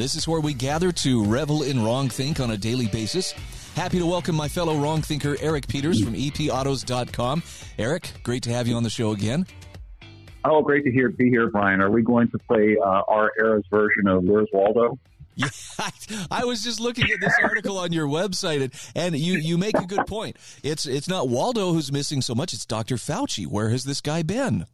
This is where we gather to revel in wrong think on a daily basis. Happy to welcome my fellow wrong thinker, Eric Peters from epautos.com. Eric, great to have you on the show again. Oh, great to hear, be here, Brian. Are we going to play uh, our era's version of Where's Waldo? Yeah, I was just looking at this article on your website, and, and you, you make a good point. It's it's not Waldo who's missing so much; it's Dr. Fauci. Where has this guy been?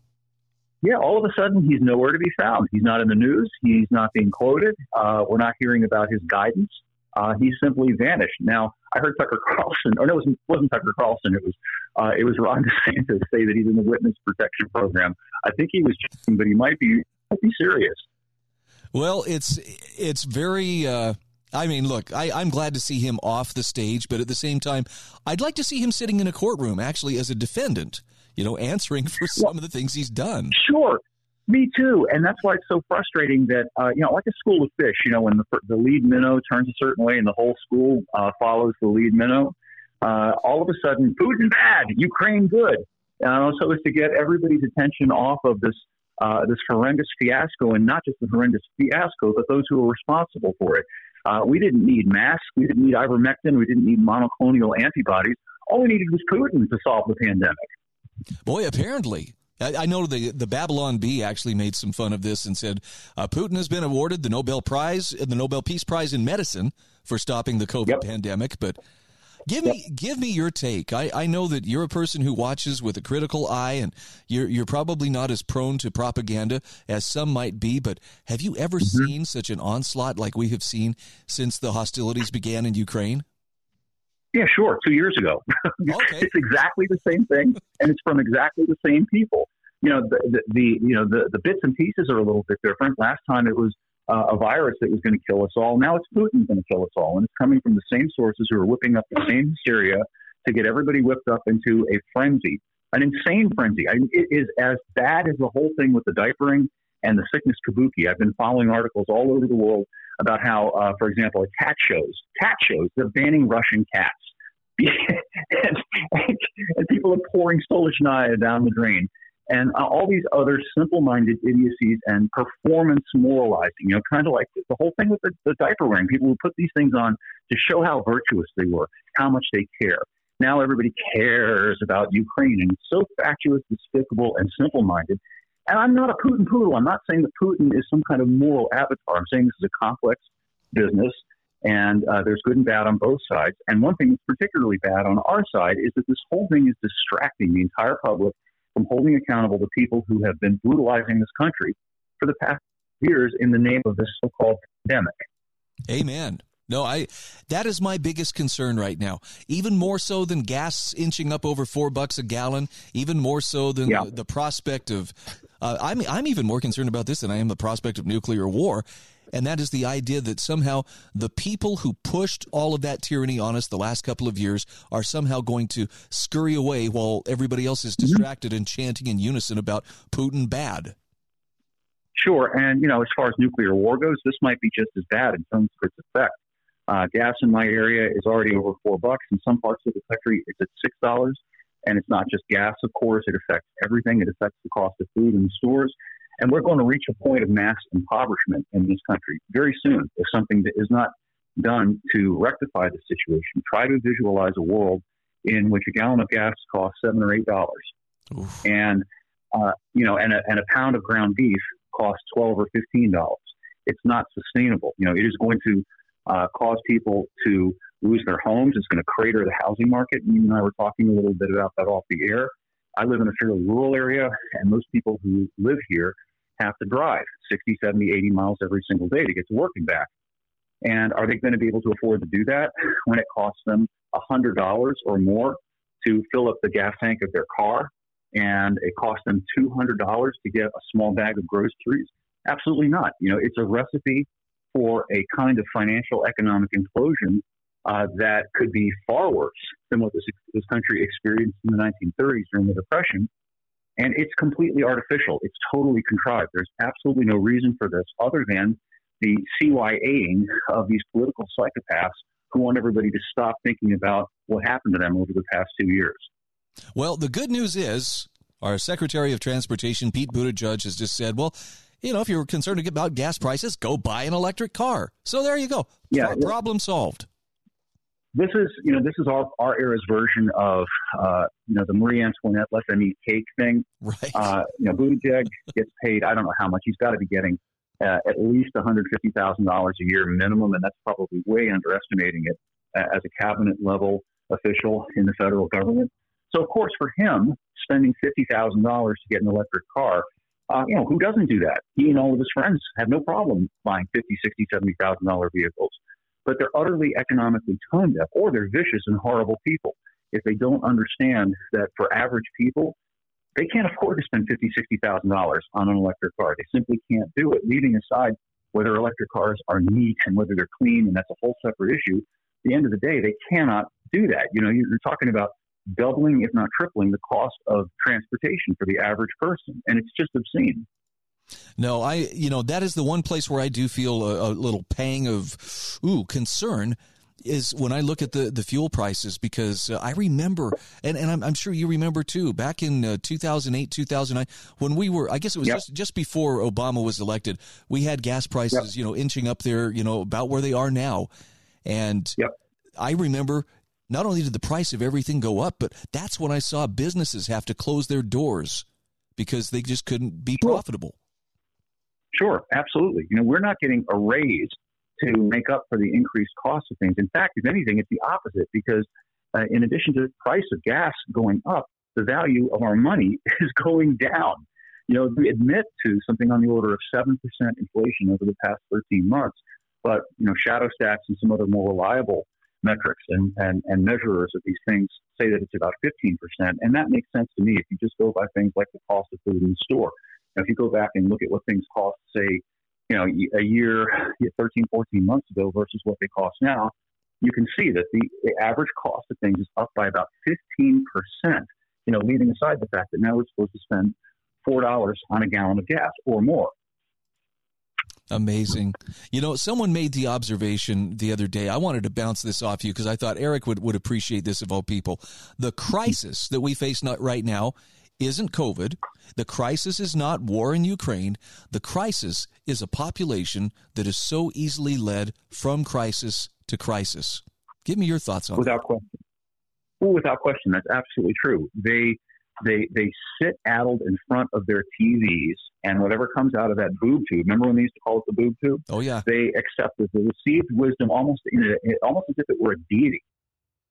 Yeah, all of a sudden he's nowhere to be found. He's not in the news. He's not being quoted. Uh, we're not hearing about his guidance. Uh, he simply vanished. Now, I heard Tucker Carlson, or no, it wasn't, wasn't Tucker Carlson. It was uh, it was Ron DeSantis say that he's in the witness protection program. I think he was joking, but he might be might be serious. Well, it's it's very. Uh, I mean, look, I, I'm glad to see him off the stage, but at the same time, I'd like to see him sitting in a courtroom, actually, as a defendant you know, answering for some well, of the things he's done. Sure. Me too, and that's why it's so frustrating that uh, you know, like a school of fish. You know, when the the lead minnow turns a certain way and the whole school uh, follows the lead minnow, uh, all of a sudden, Putin bad, Ukraine good. Uh, so as to get everybody's attention off of this uh, this horrendous fiasco, and not just the horrendous fiasco, but those who are responsible for it. Uh, we didn't need masks, we didn't need ivermectin, we didn't need monoclonal antibodies. All we needed was Putin to solve the pandemic. Boy, apparently. I, know the the Babylon Bee actually made some fun of this and said uh, Putin has been awarded the Nobel Prize, the Nobel Peace Prize in medicine for stopping the COVID yep. pandemic. But give yep. me give me your take. I, I know that you're a person who watches with a critical eye, and you're you're probably not as prone to propaganda as some might be. But have you ever mm-hmm. seen such an onslaught like we have seen since the hostilities began in Ukraine? Yeah, sure. Two years ago. Okay. it's exactly the same thing, and it's from exactly the same people. You know, the, the, the you know the, the bits and pieces are a little bit different. Last time it was uh, a virus that was going to kill us all. Now it's Putin going to kill us all, and it's coming from the same sources who are whipping up the same hysteria to get everybody whipped up into a frenzy, an insane frenzy. I it is as bad as the whole thing with the diapering and the sickness kabuki. I've been following articles all over the world about how, uh, for example, at cat shows, cat shows, they're banning Russian cats. and, and, and, people are pouring Stolichnaya down the drain. And uh, all these other simple-minded idiocies and performance moralizing, you know, kind of like the whole thing with the, the diaper wearing. People who put these things on to show how virtuous they were, how much they care. Now everybody cares about Ukraine, and it's so fatuous, despicable, and simple-minded. And I'm not a Putin poodle. I'm not saying that Putin is some kind of moral avatar. I'm saying this is a complex business and uh, there's good and bad on both sides. And one thing that's particularly bad on our side is that this whole thing is distracting the entire public from holding accountable the people who have been brutalizing this country for the past years in the name of this so-called pandemic. Amen. No, I that is my biggest concern right now. Even more so than gas inching up over four bucks a gallon. Even more so than yeah. the, the, prospect of. Uh, I'm I'm even more concerned about this than I am the prospect of nuclear war and that is the idea that somehow the people who pushed all of that tyranny on us the last couple of years are somehow going to scurry away while everybody else is mm-hmm. distracted and chanting in unison about Putin bad. Sure, and you know, as far as nuclear war goes, this might be just as bad in terms of its effect. Uh, gas in my area is already over four bucks. In some parts of the country, it's at six dollars. And it's not just gas, of course. It affects everything. It affects the cost of food in the stores. And we're going to reach a point of mass impoverishment in this country very soon if something that is not done to rectify the situation. Try to visualize a world in which a gallon of gas costs seven or eight dollars, and uh, you know, and a, and a pound of ground beef costs twelve or fifteen dollars. It's not sustainable. You know, it is going to uh, cause people to lose their homes. It's going to crater the housing market. You and I were talking a little bit about that off the air. I live in a fairly rural area, and most people who live here have to drive 60, 70, 80 miles every single day to get to work and back. And are they going to be able to afford to do that when it costs them $100 or more to fill up the gas tank of their car and it costs them $200 to get a small bag of groceries? Absolutely not. You know, it's a recipe for a kind of financial economic implosion uh, that could be far worse than what this, this country experienced in the 1930s during the Depression. And it's completely artificial. It's totally contrived. There's absolutely no reason for this other than the CYAing of these political psychopaths who want everybody to stop thinking about what happened to them over the past two years. Well, the good news is our Secretary of Transportation, Pete Buttigieg, has just said, well, you know, if you're concerned about gas prices, go buy an electric car. So there you go. Yeah, problem solved. This is, you know, this is our, our era's version of, uh, you know, the Marie Antoinette let them eat cake thing. Right. Uh, you know, Buttigieg gets paid. I don't know how much. He's got to be getting uh, at least $150,000 a year minimum, and that's probably way underestimating it uh, as a cabinet level official in the federal government. So, of course, for him, spending $50,000 to get an electric car, uh, you know, who doesn't do that? He and all of his friends have no problem buying fifty, sixty, seventy thousand dollar vehicles, but they're utterly economically tone deaf, or they're vicious and horrible people. If they don't understand that for average people, they can't afford to spend fifty, sixty thousand dollars on an electric car. They simply can't do it. Leaving aside whether electric cars are neat and whether they're clean, and that's a whole separate issue. At the end of the day, they cannot do that. You know, you're talking about doubling, if not tripling, the cost of transportation for the average person. And it's just obscene. No, I, you know, that is the one place where I do feel a, a little pang of, ooh, concern is when I look at the, the fuel prices because uh, I remember, and, and I'm, I'm, sure you remember too, back in uh, 2008, 2009, when we were, I guess it was yep. just, just before Obama was elected, we had gas prices, yep. you know, inching up there, you know, about where they are now. And yep. I remember not only did the price of everything go up, but that's when I saw businesses have to close their doors because they just couldn't be sure. profitable. Sure, absolutely. You know, we're not getting a raise to make up for the increased cost of things. In fact, if anything, it's the opposite because uh, in addition to the price of gas going up, the value of our money is going down. You know, we admit to something on the order of 7% inflation over the past 13 months, but, you know, shadow stacks and some other more reliable metrics and, and, and measurers of these things say that it's about 15%. And that makes sense to me if you just go by things like the cost of food in the store. Now, if you go back and look at what things cost, say, you know, a year, 13, 14 months ago versus what they cost now, you can see that the, the average cost of things is up by about 15%, you know, leaving aside the fact that now we're supposed to spend $4 on a gallon of gas or more. Amazing. You know, someone made the observation the other day. I wanted to bounce this off you because I thought Eric would, would appreciate this of all people. The crisis that we face not right now isn't COVID. The crisis is not war in Ukraine. The crisis is a population that is so easily led from crisis to crisis. Give me your thoughts on without that. question. Well, without question, that's absolutely true. They they they sit addled in front of their TVs, and whatever comes out of that boob tube. Remember when they used to call it the boob tube? Oh yeah. They accept as They received wisdom almost in a, almost as if it were a deity.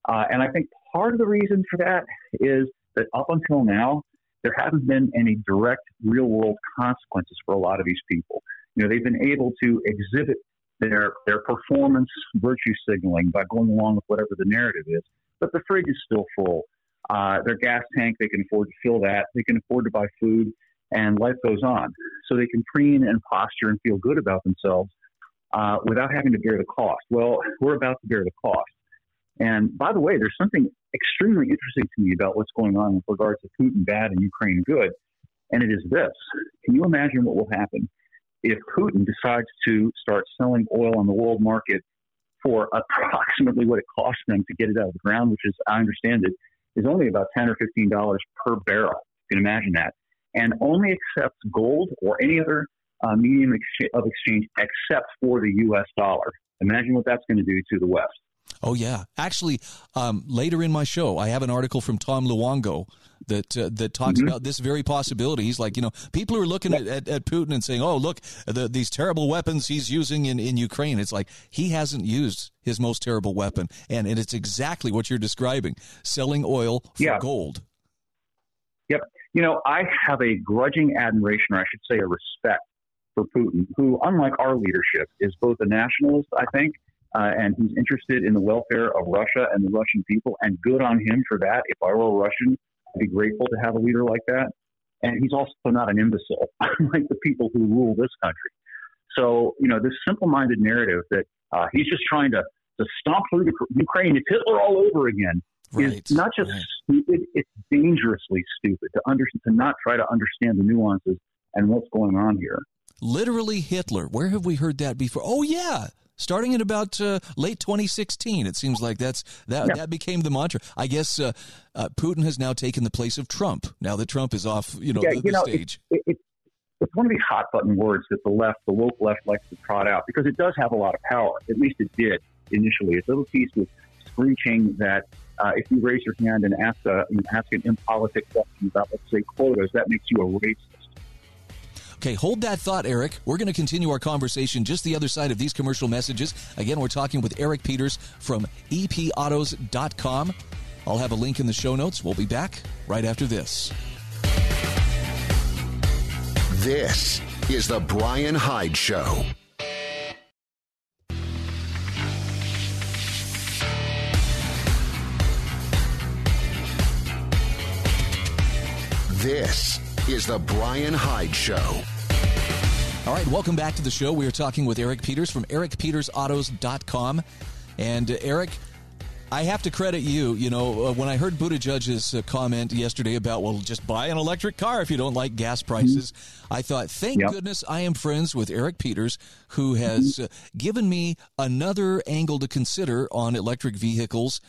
Uh, and I think part of the reason for that is that up until now, there haven't been any direct real world consequences for a lot of these people. You know, they've been able to exhibit their their performance virtue signaling by going along with whatever the narrative is, but the fridge is still full uh, their gas tank, they can afford to fill that. They can afford to buy food, and life goes on. So they can preen and posture and feel good about themselves uh, without having to bear the cost. Well, we're about to bear the cost. And by the way, there's something extremely interesting to me about what's going on with regards to Putin bad and Ukraine good. And it is this Can you imagine what will happen if Putin decides to start selling oil on the world market for approximately what it costs them to get it out of the ground, which is, I understand it, is only about 10 or $15 per barrel. You can imagine that. And only accepts gold or any other uh, medium of exchange except for the U.S. dollar. Imagine what that's going to do to the West. Oh yeah, actually, um, later in my show, I have an article from Tom Luongo that uh, that talks mm-hmm. about this very possibility. He's like, you know, people are looking at, at, at Putin and saying, "Oh, look, the, these terrible weapons he's using in, in Ukraine." It's like he hasn't used his most terrible weapon, and, and it's exactly what you're describing: selling oil for yeah. gold. Yep. You know, I have a grudging admiration, or I should say, a respect for Putin, who, unlike our leadership, is both a nationalist, I think, uh, and he's interested in the welfare of Russia and the Russian people, and good on him for that. If I were a Russian, I'd be grateful to have a leader like that. And he's also not an imbecile, like the people who rule this country. So, you know, this simple minded narrative that uh, he's just trying to to stomp through Ukraine. It's Hitler all over again. Right. Is not just right. stupid; it's dangerously stupid to under to not try to understand the nuances and what's going on here. Literally Hitler. Where have we heard that before? Oh yeah, starting in about uh, late 2016. It seems like that's that yeah. that became the mantra. I guess uh, uh, Putin has now taken the place of Trump. Now that Trump is off, you know, yeah, the, you know, stage. It, it, it's one of these hot button words that the left, the woke left, likes to trot out because it does have a lot of power. At least it did initially. Its a little piece was screeching that uh, if you raise your hand and ask, a, ask an impolitic question about, let's say, quotas, that makes you a racist. Okay, hold that thought, Eric. We're going to continue our conversation just the other side of these commercial messages. Again, we're talking with Eric Peters from epautos.com. I'll have a link in the show notes. We'll be back right after this. This is the Brian Hyde Show. This is the Brian Hyde Show. All right, welcome back to the show. We are talking with Eric Peters from ericpetersautos.com. And uh, Eric, I have to credit you. You know, uh, when I heard Buttigieg's uh, comment yesterday about, well, just buy an electric car if you don't like gas prices, mm-hmm. I thought, thank yep. goodness I am friends with Eric Peters, who has mm-hmm. uh, given me another angle to consider on electric vehicles.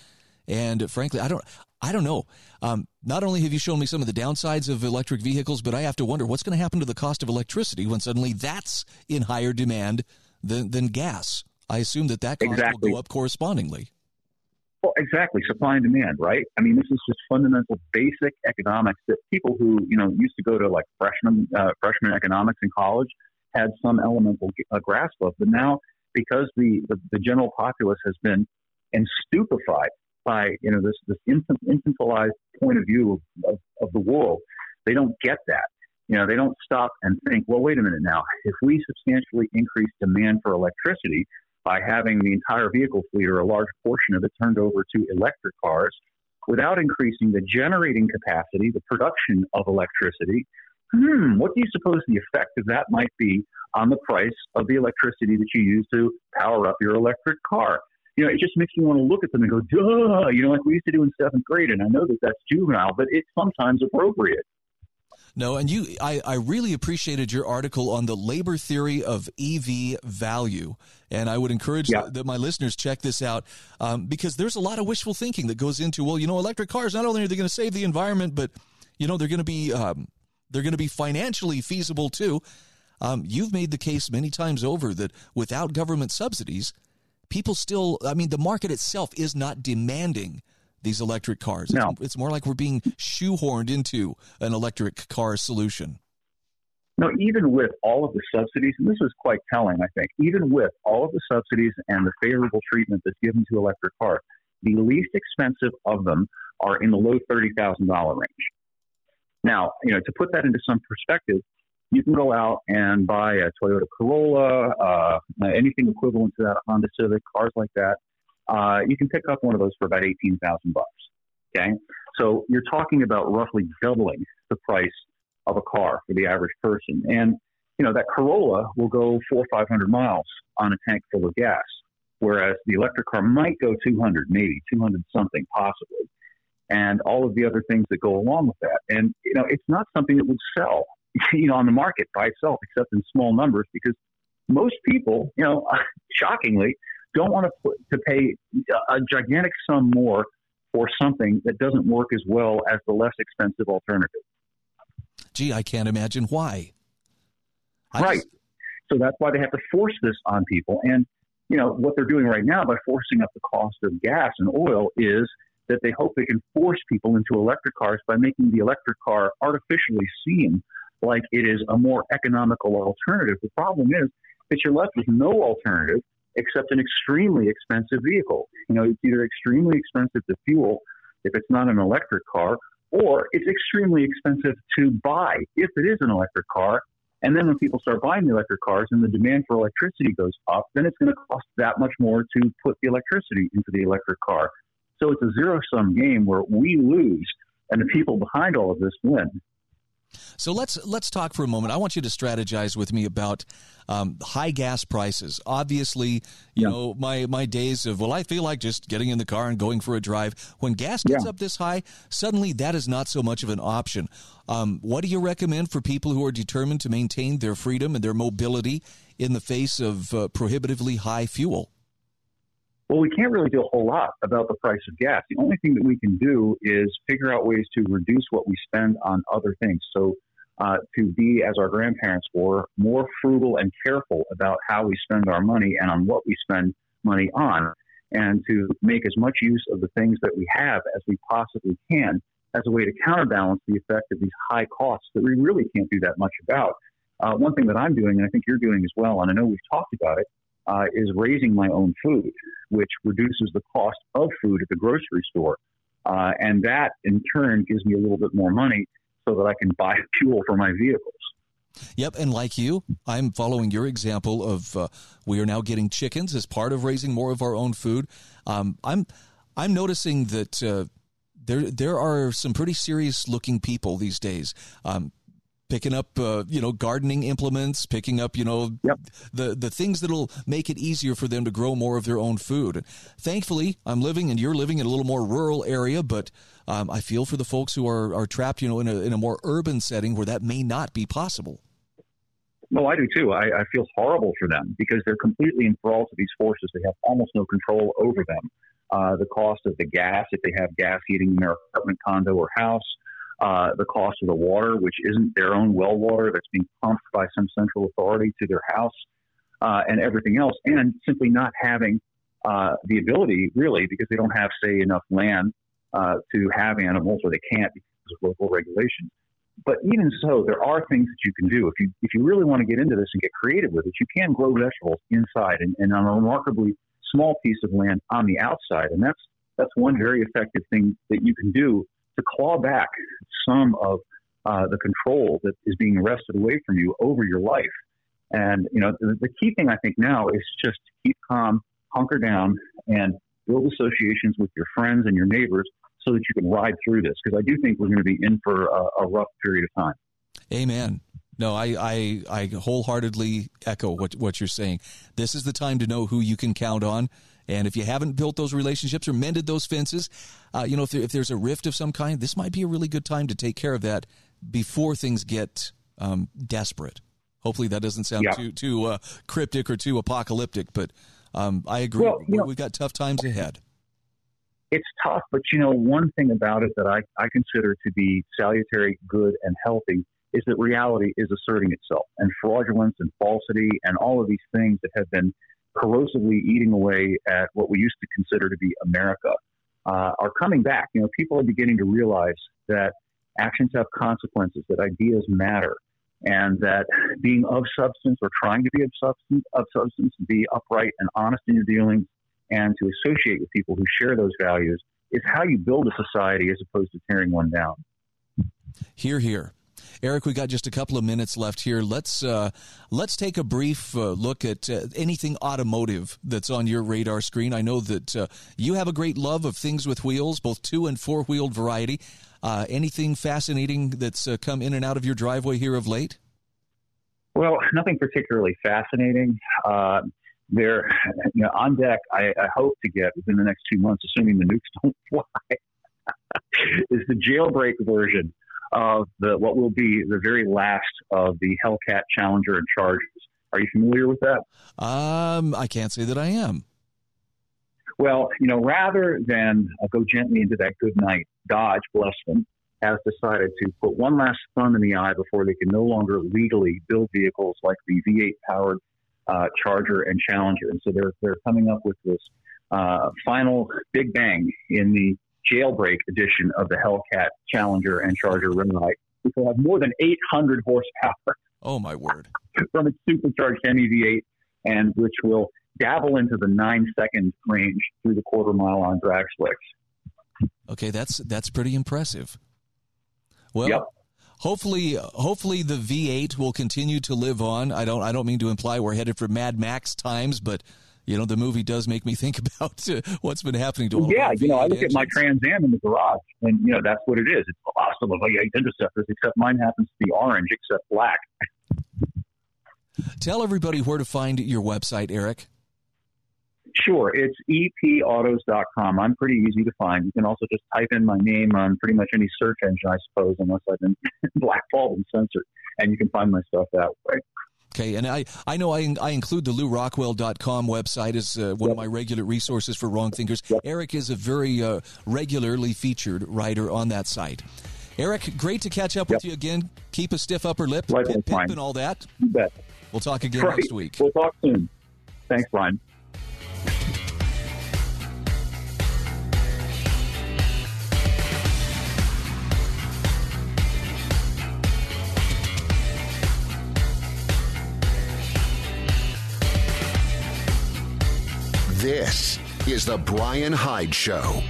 And frankly, I don't, I don't know. Um, not only have you shown me some of the downsides of electric vehicles, but I have to wonder what's going to happen to the cost of electricity when suddenly that's in higher demand than, than gas. I assume that that cost exactly. will go up correspondingly. Well, exactly. Supply and demand, right? I mean, this is just fundamental, basic economics that people who you know used to go to like freshman uh, freshman economics in college had some elemental uh, grasp of, but now because the, the, the general populace has been and stupefied by you know this this infant, infantilized point of view of, of, of the world, they don't get that. You know, they don't stop and think, well, wait a minute now. If we substantially increase demand for electricity, by having the entire vehicle fleet or a large portion of it turned over to electric cars without increasing the generating capacity, the production of electricity. Hmm, what do you suppose the effect of that might be on the price of the electricity that you use to power up your electric car? You know, it just makes me want to look at them and go, duh, you know, like we used to do in seventh grade. And I know that that's juvenile, but it's sometimes appropriate. No, and you, I, I really appreciated your article on the labor theory of EV value. And I would encourage yeah. that my listeners check this out um, because there's a lot of wishful thinking that goes into, well, you know, electric cars, not only are they going to save the environment, but, you know, they're going to be, um, they're going to be financially feasible too. Um, you've made the case many times over that without government subsidies, people still, I mean, the market itself is not demanding these electric cars. No. It's, it's more like we're being shoehorned into an electric car solution. No, even with all of the subsidies, and this is quite telling, I think, even with all of the subsidies and the favorable treatment that's given to electric cars, the least expensive of them are in the low $30,000 range. Now, you know, to put that into some perspective, you can go out and buy a Toyota Corolla, uh, anything equivalent to that, Honda Civic, cars like that, uh, you can pick up one of those for about eighteen thousand bucks. Okay, so you're talking about roughly doubling the price of a car for the average person, and you know that Corolla will go four or five hundred miles on a tank full of gas, whereas the electric car might go two hundred, maybe two hundred something, possibly, and all of the other things that go along with that. And you know, it's not something that would sell, you know, on the market by itself, except in small numbers, because most people, you know, shockingly, don't want to put, to pay a gigantic sum more for something that doesn't work as well as the less expensive alternative. Gee, I can't imagine why. I right. Just... So that's why they have to force this on people. And, you know, what they're doing right now by forcing up the cost of gas and oil is that they hope they can force people into electric cars by making the electric car artificially seem like it is a more economical alternative. The problem is that you're left with no alternative except an extremely expensive vehicle. You know, it's either extremely expensive to fuel if it's not an electric car, or it's extremely expensive to buy if it is an electric car. And then when people start buying the electric cars and the demand for electricity goes up, then it's going to cost that much more to put the electricity into the electric car. So it's a zero sum game where we lose and the people behind all of this win. So let's let's talk for a moment. I want you to strategize with me about um, high gas prices. Obviously, you yeah. know my my days of well, I feel like just getting in the car and going for a drive. When gas gets yeah. up this high, suddenly that is not so much of an option. Um, what do you recommend for people who are determined to maintain their freedom and their mobility in the face of uh, prohibitively high fuel? Well, we can't really do a whole lot about the price of gas. The only thing that we can do is figure out ways to reduce what we spend on other things. So, uh, to be, as our grandparents were, more frugal and careful about how we spend our money and on what we spend money on, and to make as much use of the things that we have as we possibly can as a way to counterbalance the effect of these high costs that we really can't do that much about. Uh, one thing that I'm doing, and I think you're doing as well, and I know we've talked about it, uh, is raising my own food, which reduces the cost of food at the grocery store. Uh, and that in turn gives me a little bit more money so that I can buy fuel for my vehicles. Yep, and like you, I'm following your example of uh, we are now getting chickens as part of raising more of our own food. Um, I'm I'm noticing that uh, there there are some pretty serious looking people these days. Um, picking up uh, you know gardening implements picking up you know yep. the the things that'll make it easier for them to grow more of their own food thankfully i'm living and you're living in a little more rural area but um, i feel for the folks who are are trapped you know in a, in a more urban setting where that may not be possible no, I do too. I, I feel horrible for them because they're completely enthralled to these forces. They have almost no control over them. Uh, the cost of the gas, if they have gas heating in their apartment, condo, or house, uh, the cost of the water, which isn't their own well water that's being pumped by some central authority to their house, uh, and everything else, and simply not having uh, the ability, really, because they don't have, say, enough land uh, to have animals, or they can't because of local regulations. But even so, there are things that you can do if you if you really want to get into this and get creative with it. You can grow vegetables inside and, and on a remarkably small piece of land on the outside, and that's that's one very effective thing that you can do to claw back some of uh, the control that is being wrested away from you over your life. And you know, the, the key thing I think now is just keep calm, hunker down, and build associations with your friends and your neighbors so that you can ride through this. Because I do think we're going to be in for a, a rough period of time. Amen. No, I, I, I wholeheartedly echo what, what you're saying. This is the time to know who you can count on. And if you haven't built those relationships or mended those fences, uh, you know, if, there, if there's a rift of some kind, this might be a really good time to take care of that before things get um, desperate. Hopefully, that doesn't sound yeah. too too uh, cryptic or too apocalyptic, but um, I agree. Well, you know, We've got tough times ahead. It's tough, but you know, one thing about it that I, I consider to be salutary, good, and healthy is that reality is asserting itself, and fraudulence and falsity and all of these things that have been corrosively eating away at what we used to consider to be America uh, are coming back. You know, people are beginning to realize that actions have consequences, that ideas matter, and that being of substance or trying to be of substance, of substance, be upright and honest in your dealings, and to associate with people who share those values is how you build a society as opposed to tearing one down. Here, here. Eric, we got just a couple of minutes left here. Let's uh, let's take a brief uh, look at uh, anything automotive that's on your radar screen. I know that uh, you have a great love of things with wheels, both two and four wheeled variety. Uh, anything fascinating that's uh, come in and out of your driveway here of late? Well, nothing particularly fascinating. there, you know, on deck, I, I hope to get within the next two months, assuming the nukes don't fly, is the jailbreak version of the what will be the very last of the Hellcat Challenger and Chargers. Are you familiar with that? Um, I can't say that I am. Well, you know, rather than uh, go gently into that good night, Dodge, bless them, has decided to put one last thumb in the eye before they can no longer legally build vehicles like the V8 powered uh, Charger and Challenger. And so they're, they're coming up with this uh, final big bang in the jailbreak edition of the Hellcat Challenger and Charger Redeye, which will have more than 800 horsepower. Oh my word! from its supercharged Hemi V8, and which will dabble into the nine second range through the quarter mile on drag slicks. Okay, that's that's pretty impressive. Well, yep. hopefully, hopefully the V8 will continue to live on. I don't I don't mean to imply we're headed for Mad Max times, but You know, the movie does make me think about uh, what's been happening to all. Yeah, you know, I look engines. at my Trans Am in the garage, and you know that's what it is. It's last of V8 interceptors, except mine happens to be orange, except black. Tell everybody where to find your website, Eric. Sure, it's epautos.com. I'm pretty easy to find. You can also just type in my name on pretty much any search engine, I suppose, unless I've been blackballed and censored, and you can find my stuff that way. Okay, and I, I know I, I include the LewRockwell.com website as uh, one yep. of my regular resources for wrong thinkers. Yep. Eric is a very uh, regularly featured writer on that site. Eric, great to catch up yep. with you again. Keep a stiff upper lip, pip, pip, and all that. You bet. We'll talk again right. next week. We'll talk soon. Thanks, Brian. This is The Brian Hyde Show.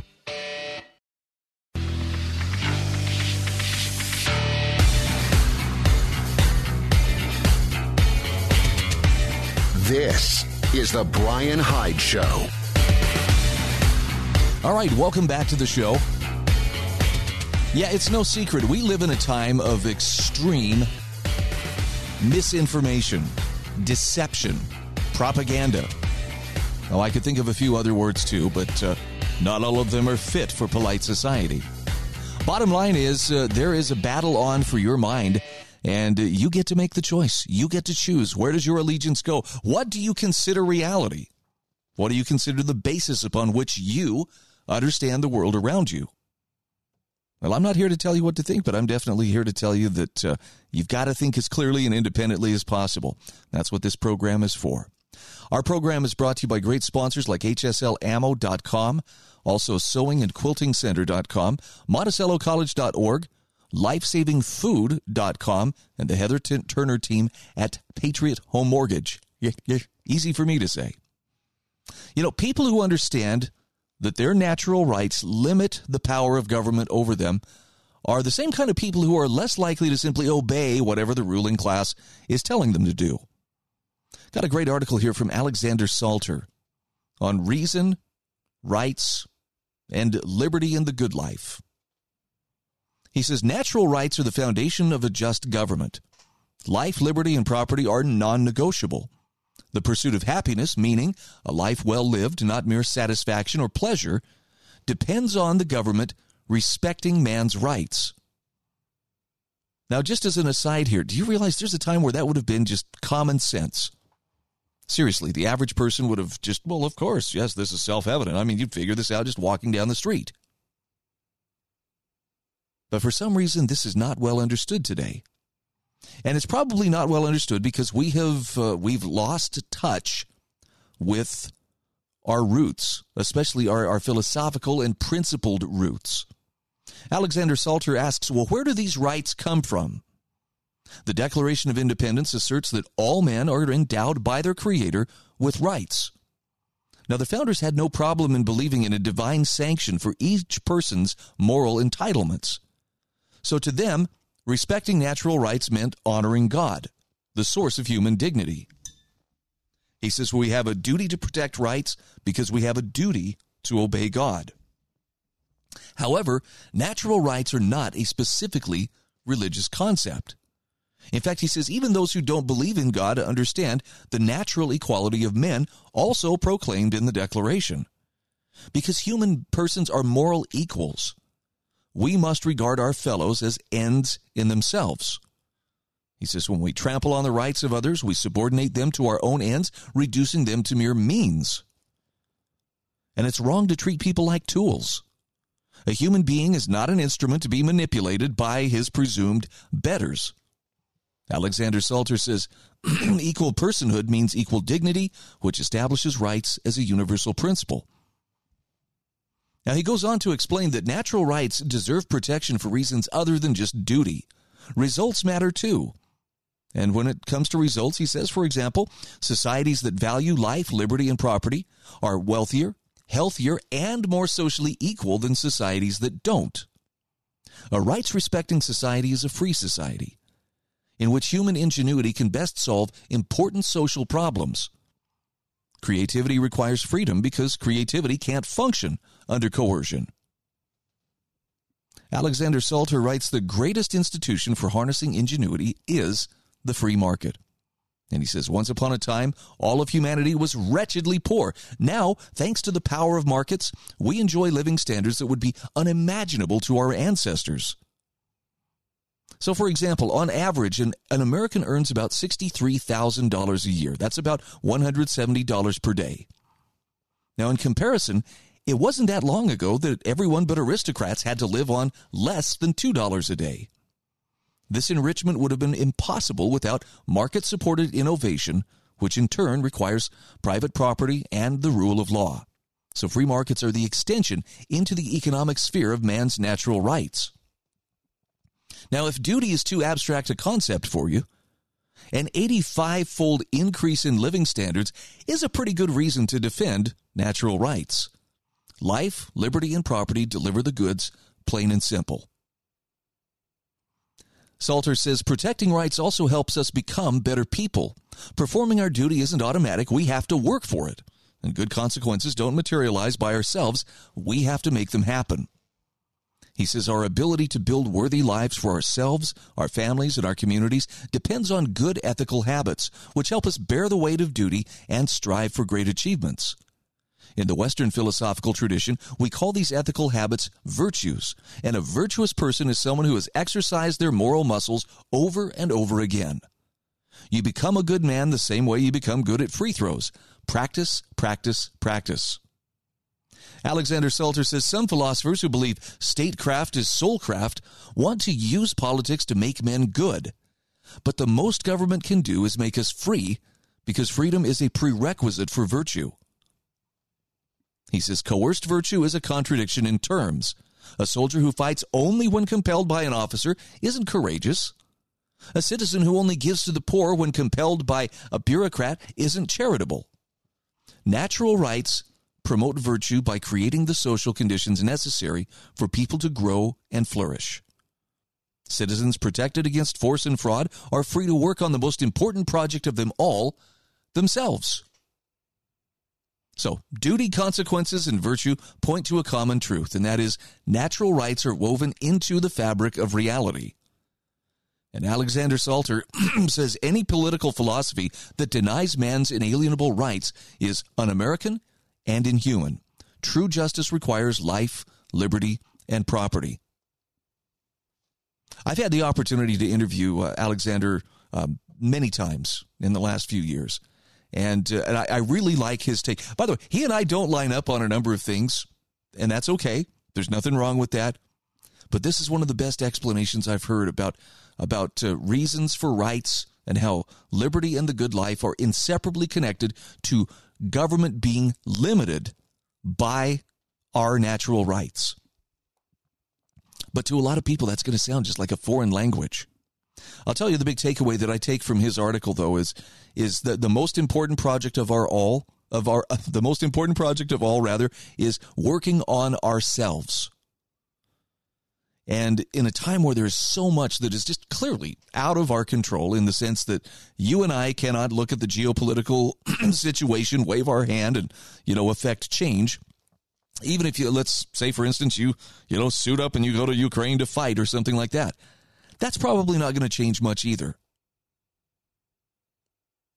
This is The Brian Hyde Show. All right, welcome back to the show. Yeah, it's no secret. We live in a time of extreme misinformation, deception, propaganda Oh, I could think of a few other words too, but uh, not all of them are fit for polite society. Bottom line is, uh, there is a battle on for your mind, and uh, you get to make the choice. You get to choose. Where does your allegiance go? What do you consider reality? What do you consider the basis upon which you understand the world around you? Well, I'm not here to tell you what to think, but I'm definitely here to tell you that uh, you've got to think as clearly and independently as possible. That's what this program is for. Our program is brought to you by great sponsors like HSLAmmo.com, also Sewing and Quilting Center.com, MonticelloCollege.org, LifesavingFood.com, and the Heather T- Turner team at Patriot Home Mortgage. Easy for me to say. You know, people who understand that their natural rights limit the power of government over them are the same kind of people who are less likely to simply obey whatever the ruling class is telling them to do. Got a great article here from Alexander Salter on reason, rights, and liberty in the good life. He says natural rights are the foundation of a just government. Life, liberty, and property are non negotiable. The pursuit of happiness, meaning a life well lived, not mere satisfaction or pleasure, depends on the government respecting man's rights. Now, just as an aside here, do you realize there's a time where that would have been just common sense? Seriously, the average person would have just, well, of course, yes, this is self evident. I mean, you'd figure this out just walking down the street. But for some reason, this is not well understood today. And it's probably not well understood because we have uh, we've lost touch with our roots, especially our, our philosophical and principled roots. Alexander Salter asks, well, where do these rights come from? The Declaration of Independence asserts that all men are endowed by their Creator with rights. Now, the founders had no problem in believing in a divine sanction for each person's moral entitlements. So, to them, respecting natural rights meant honoring God, the source of human dignity. He says we have a duty to protect rights because we have a duty to obey God. However, natural rights are not a specifically religious concept. In fact, he says even those who don't believe in God understand the natural equality of men also proclaimed in the Declaration. Because human persons are moral equals, we must regard our fellows as ends in themselves. He says when we trample on the rights of others, we subordinate them to our own ends, reducing them to mere means. And it's wrong to treat people like tools. A human being is not an instrument to be manipulated by his presumed betters. Alexander Salter says equal personhood means equal dignity, which establishes rights as a universal principle. Now, he goes on to explain that natural rights deserve protection for reasons other than just duty. Results matter too. And when it comes to results, he says, for example, societies that value life, liberty, and property are wealthier, healthier, and more socially equal than societies that don't. A rights respecting society is a free society in which human ingenuity can best solve important social problems. Creativity requires freedom because creativity can't function under coercion. Alexander Salter writes the greatest institution for harnessing ingenuity is the free market. And he says, once upon a time, all of humanity was wretchedly poor. Now, thanks to the power of markets, we enjoy living standards that would be unimaginable to our ancestors. So, for example, on average, an, an American earns about $63,000 a year. That's about $170 per day. Now, in comparison, it wasn't that long ago that everyone but aristocrats had to live on less than $2 a day. This enrichment would have been impossible without market supported innovation, which in turn requires private property and the rule of law. So free markets are the extension into the economic sphere of man's natural rights. Now, if duty is too abstract a concept for you, an 85 fold increase in living standards is a pretty good reason to defend natural rights. Life, liberty, and property deliver the goods, plain and simple. Salter says protecting rights also helps us become better people. Performing our duty isn't automatic, we have to work for it. And good consequences don't materialize by ourselves, we have to make them happen. He says our ability to build worthy lives for ourselves, our families, and our communities depends on good ethical habits, which help us bear the weight of duty and strive for great achievements. In the Western philosophical tradition, we call these ethical habits virtues, and a virtuous person is someone who has exercised their moral muscles over and over again. You become a good man the same way you become good at free throws. Practice, practice, practice. Alexander Salter says some philosophers who believe statecraft is soulcraft want to use politics to make men good. But the most government can do is make us free because freedom is a prerequisite for virtue. He says coerced virtue is a contradiction in terms. A soldier who fights only when compelled by an officer isn't courageous. A citizen who only gives to the poor when compelled by a bureaucrat isn't charitable. Natural rights promote virtue by creating the social conditions necessary for people to grow and flourish. Citizens protected against force and fraud are free to work on the most important project of them all themselves. So, duty, consequences, and virtue point to a common truth, and that is natural rights are woven into the fabric of reality. And Alexander Salter says any political philosophy that denies man's inalienable rights is un American and inhuman. True justice requires life, liberty, and property. I've had the opportunity to interview uh, Alexander um, many times in the last few years. And, uh, and I, I really like his take. By the way, he and I don't line up on a number of things, and that's okay. There's nothing wrong with that. But this is one of the best explanations I've heard about about uh, reasons for rights and how liberty and the good life are inseparably connected to government being limited by our natural rights. But to a lot of people, that's going to sound just like a foreign language. I'll tell you the big takeaway that I take from his article, though, is is that the most important project of our all of our the most important project of all rather is working on ourselves. And in a time where there's so much that is just clearly out of our control, in the sense that you and I cannot look at the geopolitical situation, wave our hand, and you know affect change. Even if you, let's say, for instance, you you know suit up and you go to Ukraine to fight or something like that, that's probably not going to change much either.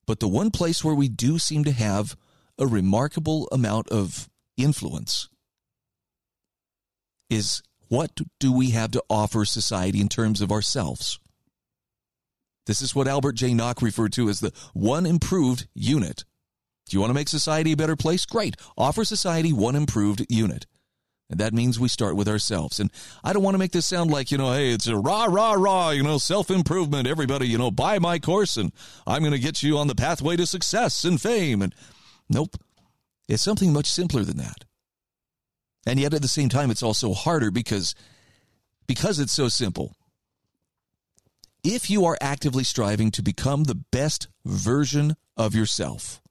But the one place where we do seem to have a remarkable amount of influence is what do we have to offer society in terms of ourselves? This is what Albert J. Nock referred to as the one improved unit. Do you want to make society a better place? Great. Offer society one improved unit. And that means we start with ourselves. And I don't want to make this sound like, you know, hey, it's a rah, rah, rah, you know, self improvement. Everybody, you know, buy my course and I'm going to get you on the pathway to success and fame. And nope, it's something much simpler than that. And yet at the same time, it's also harder because, because it's so simple. If you are actively striving to become the best version of yourself,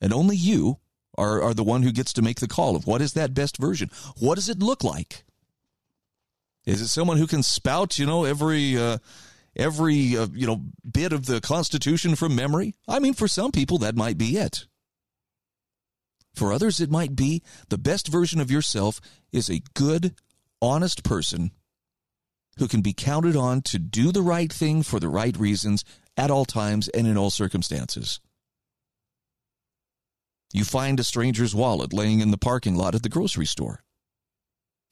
and only you are, are the one who gets to make the call of what is that best version? What does it look like? Is it someone who can spout, you know, every uh, every uh, you know bit of the Constitution from memory? I mean, for some people that might be it. For others, it might be the best version of yourself is a good, honest person who can be counted on to do the right thing for the right reasons at all times and in all circumstances. You find a stranger's wallet laying in the parking lot at the grocery store.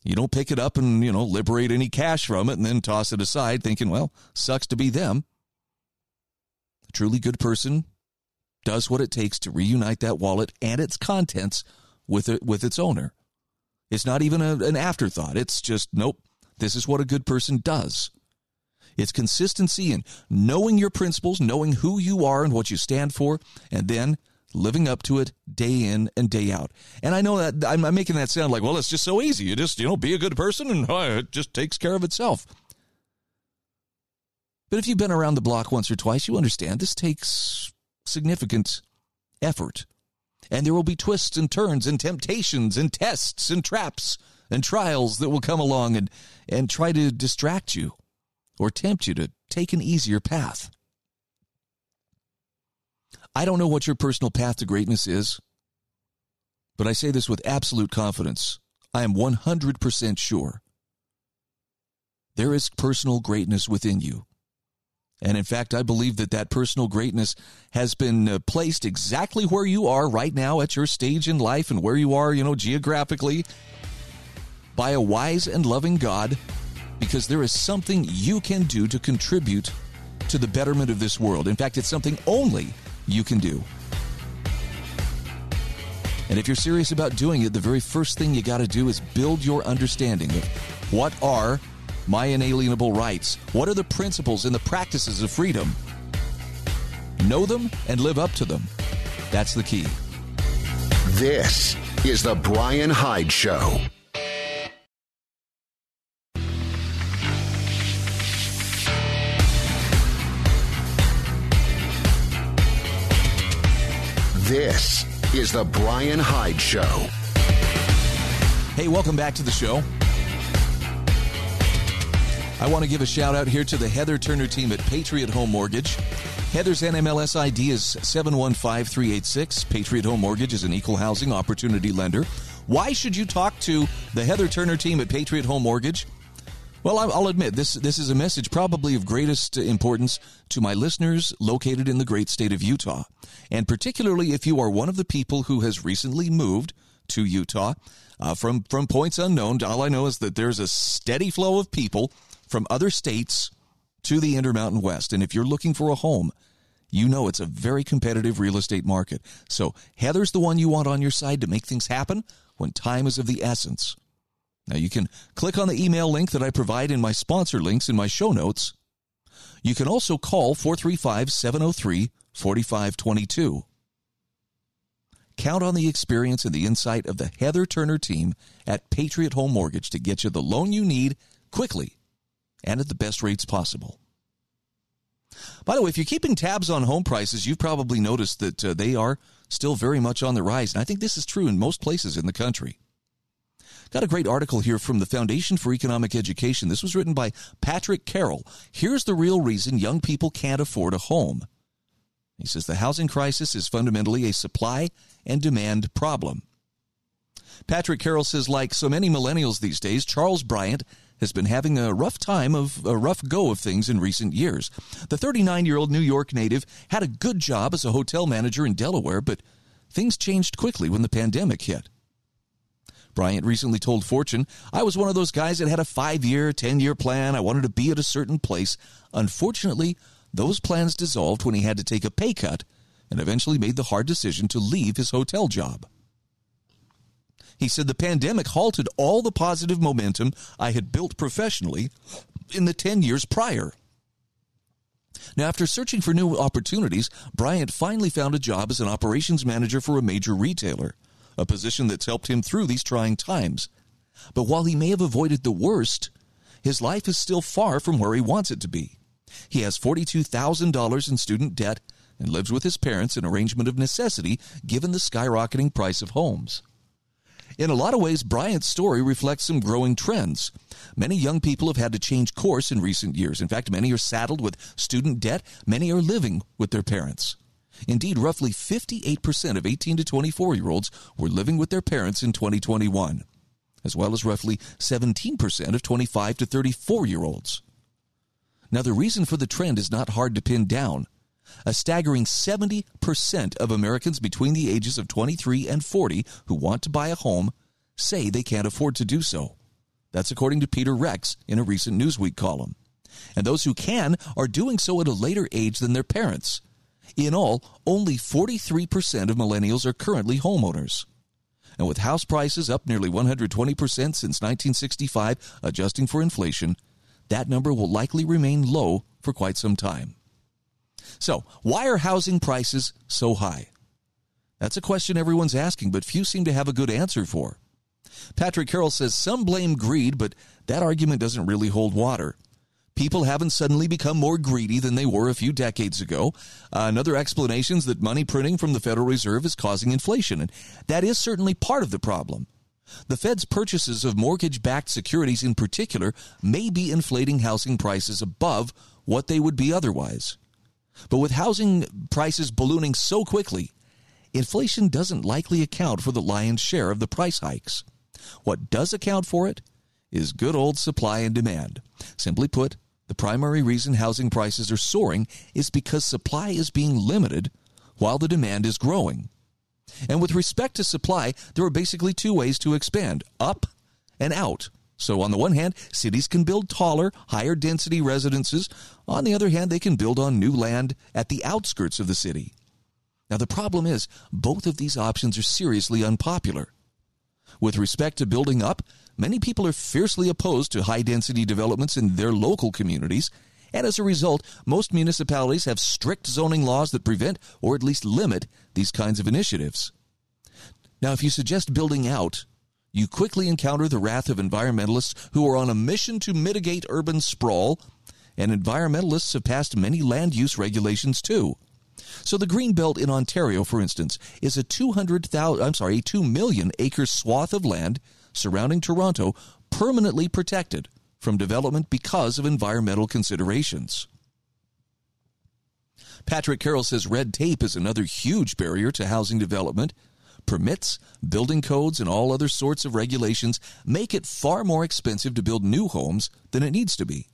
You don't pick it up and, you know, liberate any cash from it and then toss it aside thinking, well, sucks to be them. A truly good person does what it takes to reunite that wallet and its contents with it with its owner. It's not even a, an afterthought. It's just nope. This is what a good person does. It's consistency in knowing your principles, knowing who you are and what you stand for, and then living up to it day in and day out. And I know that I'm, making that sound like, well, it's just so easy. You just, you know, be a good person and uh, it just takes care of itself. But if you've been around the block once or twice, you understand this takes significant effort. And there will be twists and turns and temptations and tests and traps and trials that will come along and, and try to distract you or tempt you to take an easier path. I don't know what your personal path to greatness is, but I say this with absolute confidence. I am 100% sure there is personal greatness within you. And in fact, I believe that that personal greatness has been uh, placed exactly where you are right now at your stage in life and where you are, you know, geographically by a wise and loving God because there is something you can do to contribute to the betterment of this world. In fact, it's something only you can do. And if you're serious about doing it, the very first thing you got to do is build your understanding of what are my inalienable rights? What are the principles and the practices of freedom? Know them and live up to them. That's the key. This is The Brian Hyde Show. This is The Brian Hyde Show. Hey, welcome back to the show. I want to give a shout out here to the Heather Turner team at Patriot Home Mortgage. Heather's NMLS ID is 715386. Patriot Home Mortgage is an equal housing opportunity lender. Why should you talk to the Heather Turner team at Patriot Home Mortgage? Well, I'll admit this this is a message probably of greatest importance to my listeners located in the great state of Utah, and particularly if you are one of the people who has recently moved to Utah uh, from from points unknown. All I know is that there's a steady flow of people from other states to the Intermountain West, and if you're looking for a home, you know it's a very competitive real estate market. So Heather's the one you want on your side to make things happen when time is of the essence. Now, you can click on the email link that I provide in my sponsor links in my show notes. You can also call 435 703 4522. Count on the experience and the insight of the Heather Turner team at Patriot Home Mortgage to get you the loan you need quickly and at the best rates possible. By the way, if you're keeping tabs on home prices, you've probably noticed that uh, they are still very much on the rise. And I think this is true in most places in the country. Got a great article here from the Foundation for Economic Education. This was written by Patrick Carroll. Here's the real reason young people can't afford a home. He says the housing crisis is fundamentally a supply and demand problem. Patrick Carroll says, like so many millennials these days, Charles Bryant has been having a rough time of a rough go of things in recent years. The 39 year old New York native had a good job as a hotel manager in Delaware, but things changed quickly when the pandemic hit. Bryant recently told Fortune, I was one of those guys that had a five year, 10 year plan. I wanted to be at a certain place. Unfortunately, those plans dissolved when he had to take a pay cut and eventually made the hard decision to leave his hotel job. He said the pandemic halted all the positive momentum I had built professionally in the 10 years prior. Now, after searching for new opportunities, Bryant finally found a job as an operations manager for a major retailer a position that's helped him through these trying times. But while he may have avoided the worst, his life is still far from where he wants it to be. He has $42,000 in student debt and lives with his parents, an arrangement of necessity given the skyrocketing price of homes. In a lot of ways, Bryant's story reflects some growing trends. Many young people have had to change course in recent years. In fact, many are saddled with student debt, many are living with their parents. Indeed, roughly 58% of 18 to 24 year olds were living with their parents in 2021, as well as roughly 17% of 25 to 34 year olds. Now, the reason for the trend is not hard to pin down. A staggering 70% of Americans between the ages of 23 and 40 who want to buy a home say they can't afford to do so. That's according to Peter Rex in a recent Newsweek column. And those who can are doing so at a later age than their parents. In all, only 43% of millennials are currently homeowners. And with house prices up nearly 120% since 1965, adjusting for inflation, that number will likely remain low for quite some time. So, why are housing prices so high? That's a question everyone's asking, but few seem to have a good answer for. Patrick Carroll says some blame greed, but that argument doesn't really hold water. People haven't suddenly become more greedy than they were a few decades ago. Uh, another explanation is that money printing from the Federal Reserve is causing inflation, and that is certainly part of the problem. The Fed's purchases of mortgage backed securities in particular may be inflating housing prices above what they would be otherwise. But with housing prices ballooning so quickly, inflation doesn't likely account for the lion's share of the price hikes. What does account for it is good old supply and demand. Simply put, the primary reason housing prices are soaring is because supply is being limited while the demand is growing. And with respect to supply, there are basically two ways to expand up and out. So, on the one hand, cities can build taller, higher density residences. On the other hand, they can build on new land at the outskirts of the city. Now, the problem is, both of these options are seriously unpopular. With respect to building up, many people are fiercely opposed to high density developments in their local communities, and as a result, most municipalities have strict zoning laws that prevent or at least limit these kinds of initiatives. Now, if you suggest building out, you quickly encounter the wrath of environmentalists who are on a mission to mitigate urban sprawl, and environmentalists have passed many land use regulations too. So the green belt in Ontario, for instance, is a 200,000 I'm sorry, 2 million acre swath of land surrounding Toronto permanently protected from development because of environmental considerations. Patrick Carroll says red tape is another huge barrier to housing development. Permits, building codes, and all other sorts of regulations make it far more expensive to build new homes than it needs to be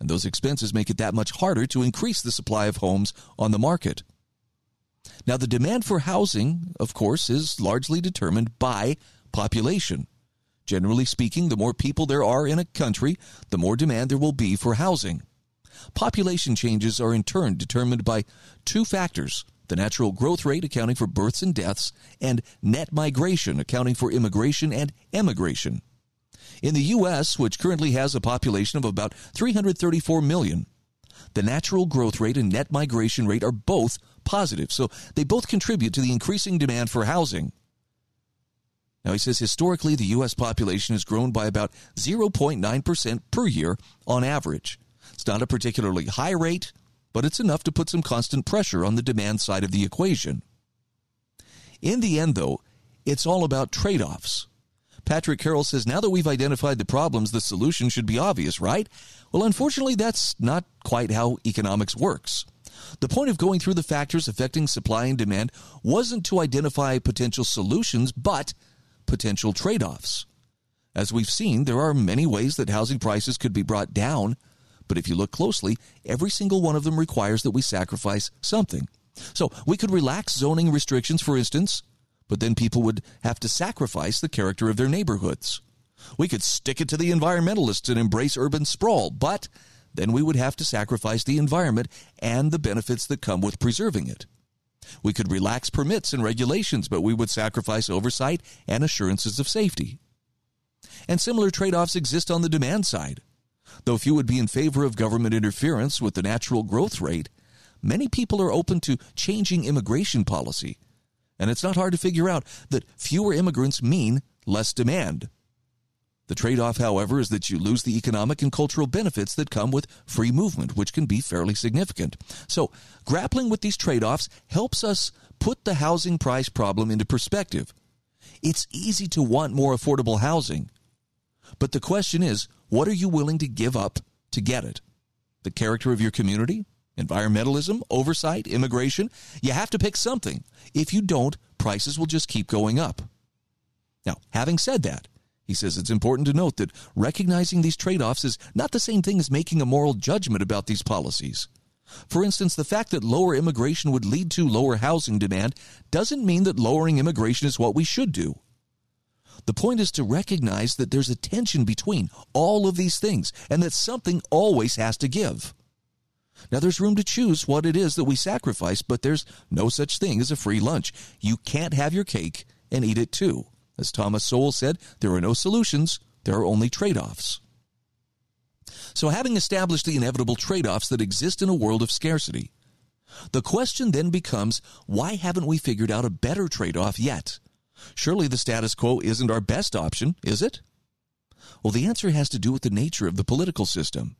and those expenses make it that much harder to increase the supply of homes on the market. Now, the demand for housing, of course, is largely determined by population. Generally speaking, the more people there are in a country, the more demand there will be for housing. Population changes are in turn determined by two factors the natural growth rate accounting for births and deaths, and net migration accounting for immigration and emigration. In the U.S., which currently has a population of about 334 million, the natural growth rate and net migration rate are both positive, so they both contribute to the increasing demand for housing. Now, he says historically the U.S. population has grown by about 0.9% per year on average. It's not a particularly high rate, but it's enough to put some constant pressure on the demand side of the equation. In the end, though, it's all about trade offs. Patrick Carroll says now that we've identified the problems, the solution should be obvious, right? Well, unfortunately, that's not quite how economics works. The point of going through the factors affecting supply and demand wasn't to identify potential solutions, but potential trade offs. As we've seen, there are many ways that housing prices could be brought down, but if you look closely, every single one of them requires that we sacrifice something. So we could relax zoning restrictions, for instance, but then people would have to sacrifice the character of their neighborhoods. We could stick it to the environmentalists and embrace urban sprawl, but then we would have to sacrifice the environment and the benefits that come with preserving it. We could relax permits and regulations, but we would sacrifice oversight and assurances of safety. And similar trade offs exist on the demand side. Though few would be in favor of government interference with the natural growth rate, many people are open to changing immigration policy and it's not hard to figure out that fewer immigrants mean less demand. The trade off, however, is that you lose the economic and cultural benefits that come with free movement, which can be fairly significant. So, grappling with these trade offs helps us put the housing price problem into perspective. It's easy to want more affordable housing, but the question is what are you willing to give up to get it? The character of your community? Environmentalism, oversight, immigration. You have to pick something. If you don't, prices will just keep going up. Now, having said that, he says it's important to note that recognizing these trade offs is not the same thing as making a moral judgment about these policies. For instance, the fact that lower immigration would lead to lower housing demand doesn't mean that lowering immigration is what we should do. The point is to recognize that there's a tension between all of these things and that something always has to give. Now, there's room to choose what it is that we sacrifice, but there's no such thing as a free lunch. You can't have your cake and eat it too. As Thomas Sowell said, there are no solutions, there are only trade offs. So, having established the inevitable trade offs that exist in a world of scarcity, the question then becomes why haven't we figured out a better trade off yet? Surely the status quo isn't our best option, is it? Well, the answer has to do with the nature of the political system.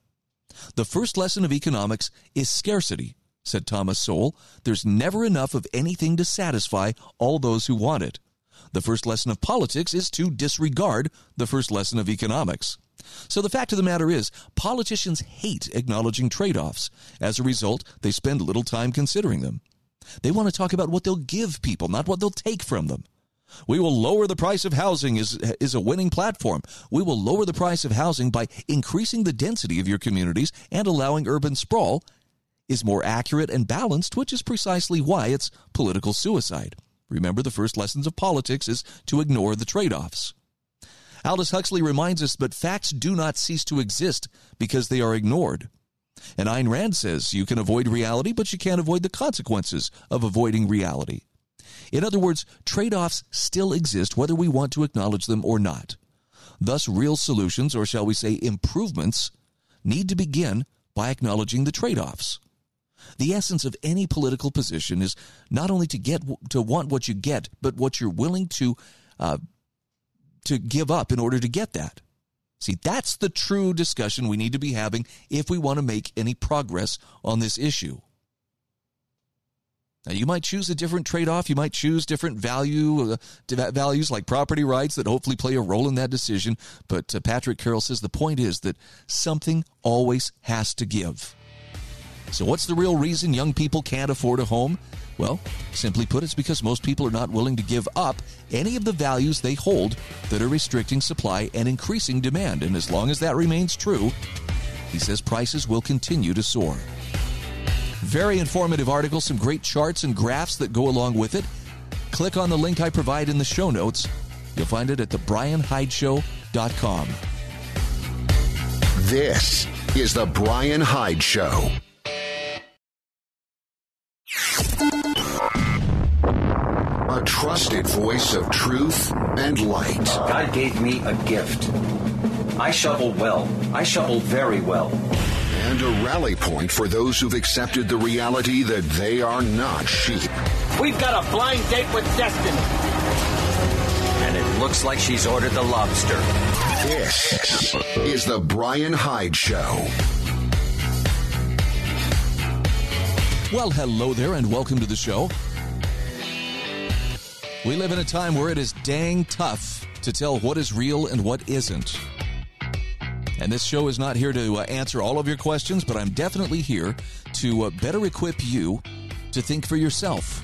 The first lesson of economics is scarcity, said Thomas Sowell. There's never enough of anything to satisfy all those who want it. The first lesson of politics is to disregard the first lesson of economics. So the fact of the matter is, politicians hate acknowledging trade offs. As a result, they spend little time considering them. They want to talk about what they'll give people, not what they'll take from them. We will lower the price of housing is, is a winning platform. We will lower the price of housing by increasing the density of your communities and allowing urban sprawl is more accurate and balanced, which is precisely why it's political suicide. Remember, the first lessons of politics is to ignore the trade offs. Aldous Huxley reminds us, but facts do not cease to exist because they are ignored. And Ayn Rand says you can avoid reality, but you can't avoid the consequences of avoiding reality. In other words, trade offs still exist whether we want to acknowledge them or not. Thus, real solutions, or shall we say improvements, need to begin by acknowledging the trade offs. The essence of any political position is not only to get to want what you get, but what you're willing to uh, to give up in order to get that. See, that's the true discussion we need to be having if we want to make any progress on this issue. Now, you might choose a different trade off. You might choose different value uh, values like property rights that hopefully play a role in that decision. But uh, Patrick Carroll says the point is that something always has to give. So, what's the real reason young people can't afford a home? Well, simply put, it's because most people are not willing to give up any of the values they hold that are restricting supply and increasing demand. And as long as that remains true, he says prices will continue to soar. Very informative article, some great charts and graphs that go along with it. Click on the link I provide in the show notes. You'll find it at thebrianhydeshow.com. This is The Brian Hyde Show. A trusted voice of truth and light. God gave me a gift. I shovel well. I shovel very well and a rally point for those who've accepted the reality that they are not sheep. We've got a blind date with destiny. And it looks like she's ordered the lobster. This is the Brian Hyde Show. Well, hello there, and welcome to the show. We live in a time where it is dang tough to tell what is real and what isn't. And this show is not here to uh, answer all of your questions, but I'm definitely here to uh, better equip you to think for yourself.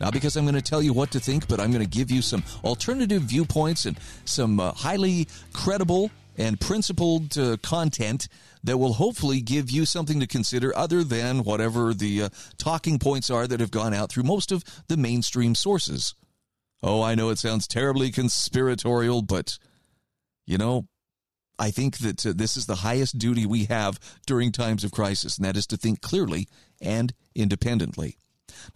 Not because I'm going to tell you what to think, but I'm going to give you some alternative viewpoints and some uh, highly credible and principled uh, content that will hopefully give you something to consider other than whatever the uh, talking points are that have gone out through most of the mainstream sources. Oh, I know it sounds terribly conspiratorial, but you know, I think that uh, this is the highest duty we have during times of crisis, and that is to think clearly and independently.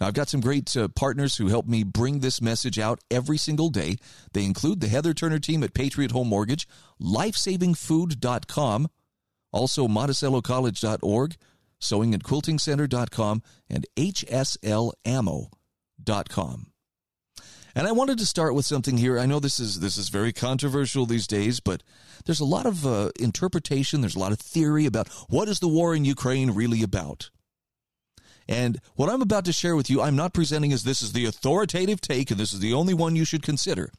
Now, I've got some great uh, partners who help me bring this message out every single day. They include the Heather Turner team at Patriot Home Mortgage, lifesavingfood.com, also monticellocollege.org, sewingandquiltingcenter.com, and hslammo.com. And I wanted to start with something here. I know this is this is very controversial these days, but there's a lot of uh, interpretation. There's a lot of theory about what is the war in Ukraine really about. And what I'm about to share with you, I'm not presenting as this is the authoritative take and this is the only one you should consider.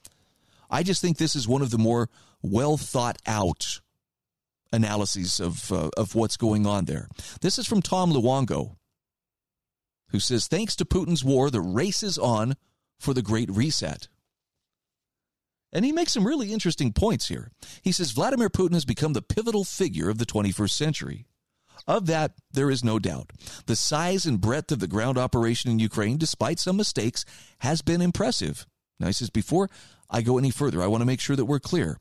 I just think this is one of the more well thought out analyses of uh, of what's going on there. This is from Tom Luongo. who says, thanks to Putin's war, the race is on for the Great Reset. And he makes some really interesting points here. He says Vladimir Putin has become the pivotal figure of the 21st century. Of that, there is no doubt. The size and breadth of the ground operation in Ukraine, despite some mistakes, has been impressive. Now, he says, before I go any further, I want to make sure that we're clear.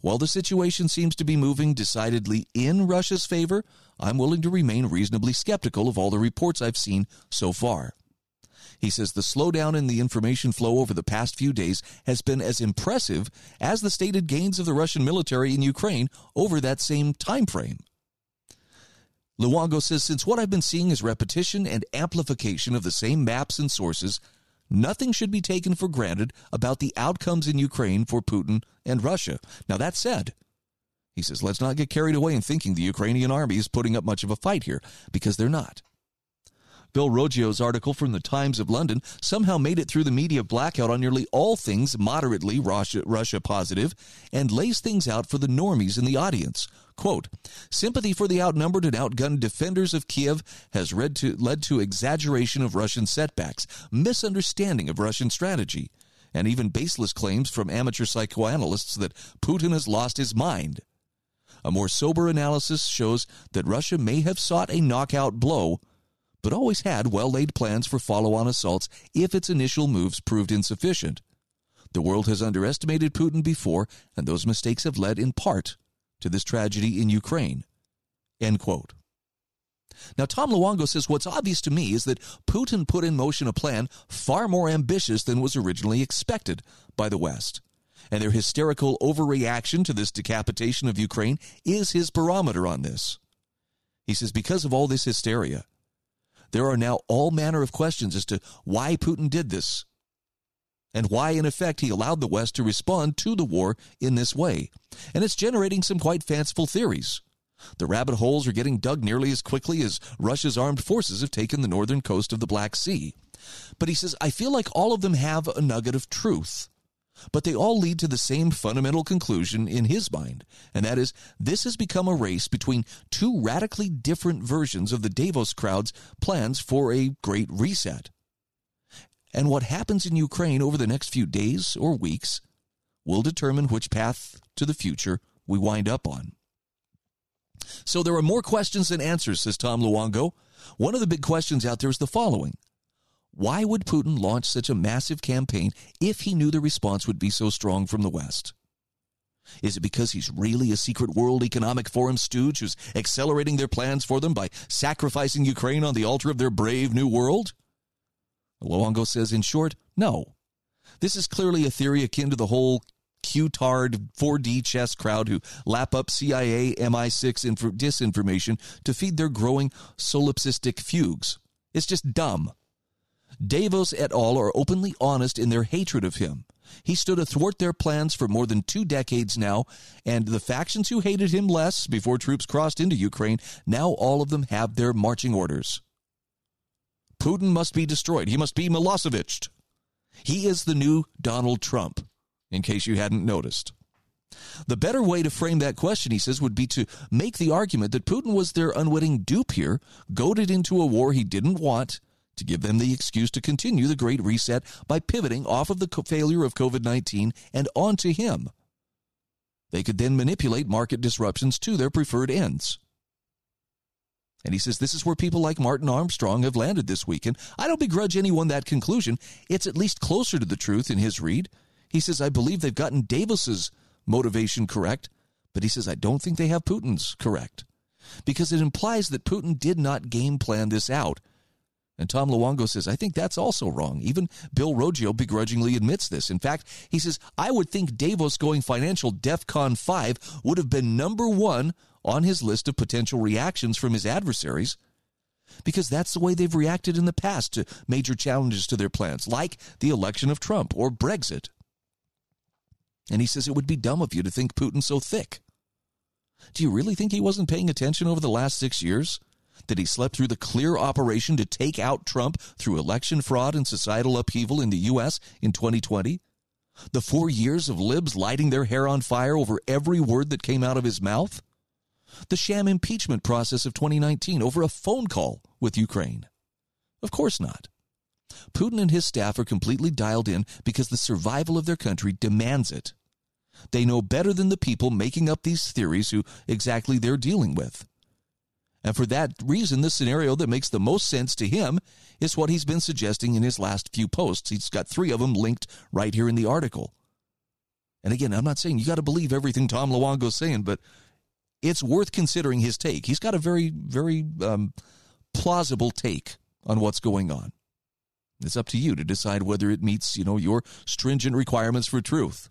While the situation seems to be moving decidedly in Russia's favor, I'm willing to remain reasonably skeptical of all the reports I've seen so far. He says the slowdown in the information flow over the past few days has been as impressive as the stated gains of the Russian military in Ukraine over that same time frame. Luongo says since what I've been seeing is repetition and amplification of the same maps and sources, nothing should be taken for granted about the outcomes in Ukraine for Putin and Russia. Now, that said, he says, let's not get carried away in thinking the Ukrainian army is putting up much of a fight here, because they're not. Bill Roggio's article from the Times of London somehow made it through the media blackout on nearly all things moderately Russia, Russia positive and lays things out for the normies in the audience. Quote, sympathy for the outnumbered and outgunned defenders of Kiev has to, led to exaggeration of Russian setbacks, misunderstanding of Russian strategy, and even baseless claims from amateur psychoanalysts that Putin has lost his mind. A more sober analysis shows that Russia may have sought a knockout blow but always had well laid plans for follow on assaults if its initial moves proved insufficient. The world has underestimated Putin before, and those mistakes have led in part to this tragedy in Ukraine. End quote. Now, Tom Luongo says what's obvious to me is that Putin put in motion a plan far more ambitious than was originally expected by the West. And their hysterical overreaction to this decapitation of Ukraine is his barometer on this. He says, because of all this hysteria, there are now all manner of questions as to why Putin did this and why, in effect, he allowed the West to respond to the war in this way. And it's generating some quite fanciful theories. The rabbit holes are getting dug nearly as quickly as Russia's armed forces have taken the northern coast of the Black Sea. But he says, I feel like all of them have a nugget of truth but they all lead to the same fundamental conclusion in his mind, and that is this has become a race between two radically different versions of the Davos crowd's plans for a great reset. And what happens in Ukraine over the next few days or weeks will determine which path to the future we wind up on. So there are more questions than answers, says Tom Luongo. One of the big questions out there is the following why would Putin launch such a massive campaign if he knew the response would be so strong from the West? Is it because he's really a secret World Economic Forum stooge who's accelerating their plans for them by sacrificing Ukraine on the altar of their brave new world? Luongo says, in short, no. This is clearly a theory akin to the whole Q-tard 4D chess crowd who lap up CIA MI6 inf- disinformation to feed their growing solipsistic fugues. It's just dumb. Davos et al. are openly honest in their hatred of him. He stood athwart their plans for more than two decades now, and the factions who hated him less before troops crossed into Ukraine, now all of them have their marching orders. Putin must be destroyed. He must be Milosevic. He is the new Donald Trump, in case you hadn't noticed. The better way to frame that question, he says, would be to make the argument that Putin was their unwitting dupe here, goaded into a war he didn't want, to give them the excuse to continue the Great Reset by pivoting off of the failure of COVID 19 and onto him. They could then manipulate market disruptions to their preferred ends. And he says this is where people like Martin Armstrong have landed this week. And I don't begrudge anyone that conclusion. It's at least closer to the truth in his read. He says, I believe they've gotten Davos's motivation correct, but he says, I don't think they have Putin's correct. Because it implies that Putin did not game plan this out. And Tom Luongo says, I think that's also wrong. Even Bill Roggio begrudgingly admits this. In fact, he says, I would think Davos going financial DEFCON 5 would have been number one on his list of potential reactions from his adversaries because that's the way they've reacted in the past to major challenges to their plans, like the election of Trump or Brexit. And he says it would be dumb of you to think Putin's so thick. Do you really think he wasn't paying attention over the last six years? That he slept through the clear operation to take out Trump through election fraud and societal upheaval in the U.S. in 2020? The four years of libs lighting their hair on fire over every word that came out of his mouth? The sham impeachment process of 2019 over a phone call with Ukraine? Of course not. Putin and his staff are completely dialed in because the survival of their country demands it. They know better than the people making up these theories who exactly they're dealing with. And for that reason, the scenario that makes the most sense to him is what he's been suggesting in his last few posts. He's got three of them linked right here in the article. And again, I'm not saying you got to believe everything Tom Luongo's saying, but it's worth considering his take. He's got a very, very um, plausible take on what's going on. It's up to you to decide whether it meets, you know, your stringent requirements for truth.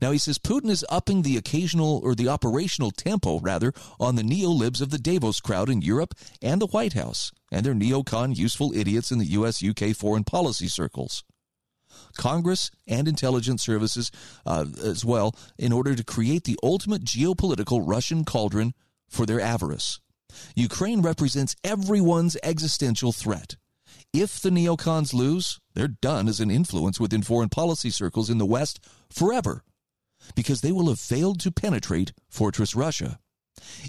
Now he says Putin is upping the occasional or the operational tempo rather on the neo-libs of the Davos crowd in Europe and the White House and their neocon useful idiots in the US UK foreign policy circles. Congress and intelligence services uh, as well in order to create the ultimate geopolitical Russian cauldron for their avarice. Ukraine represents everyone's existential threat. If the neocons lose, they're done as an influence within foreign policy circles in the West forever, because they will have failed to penetrate Fortress Russia.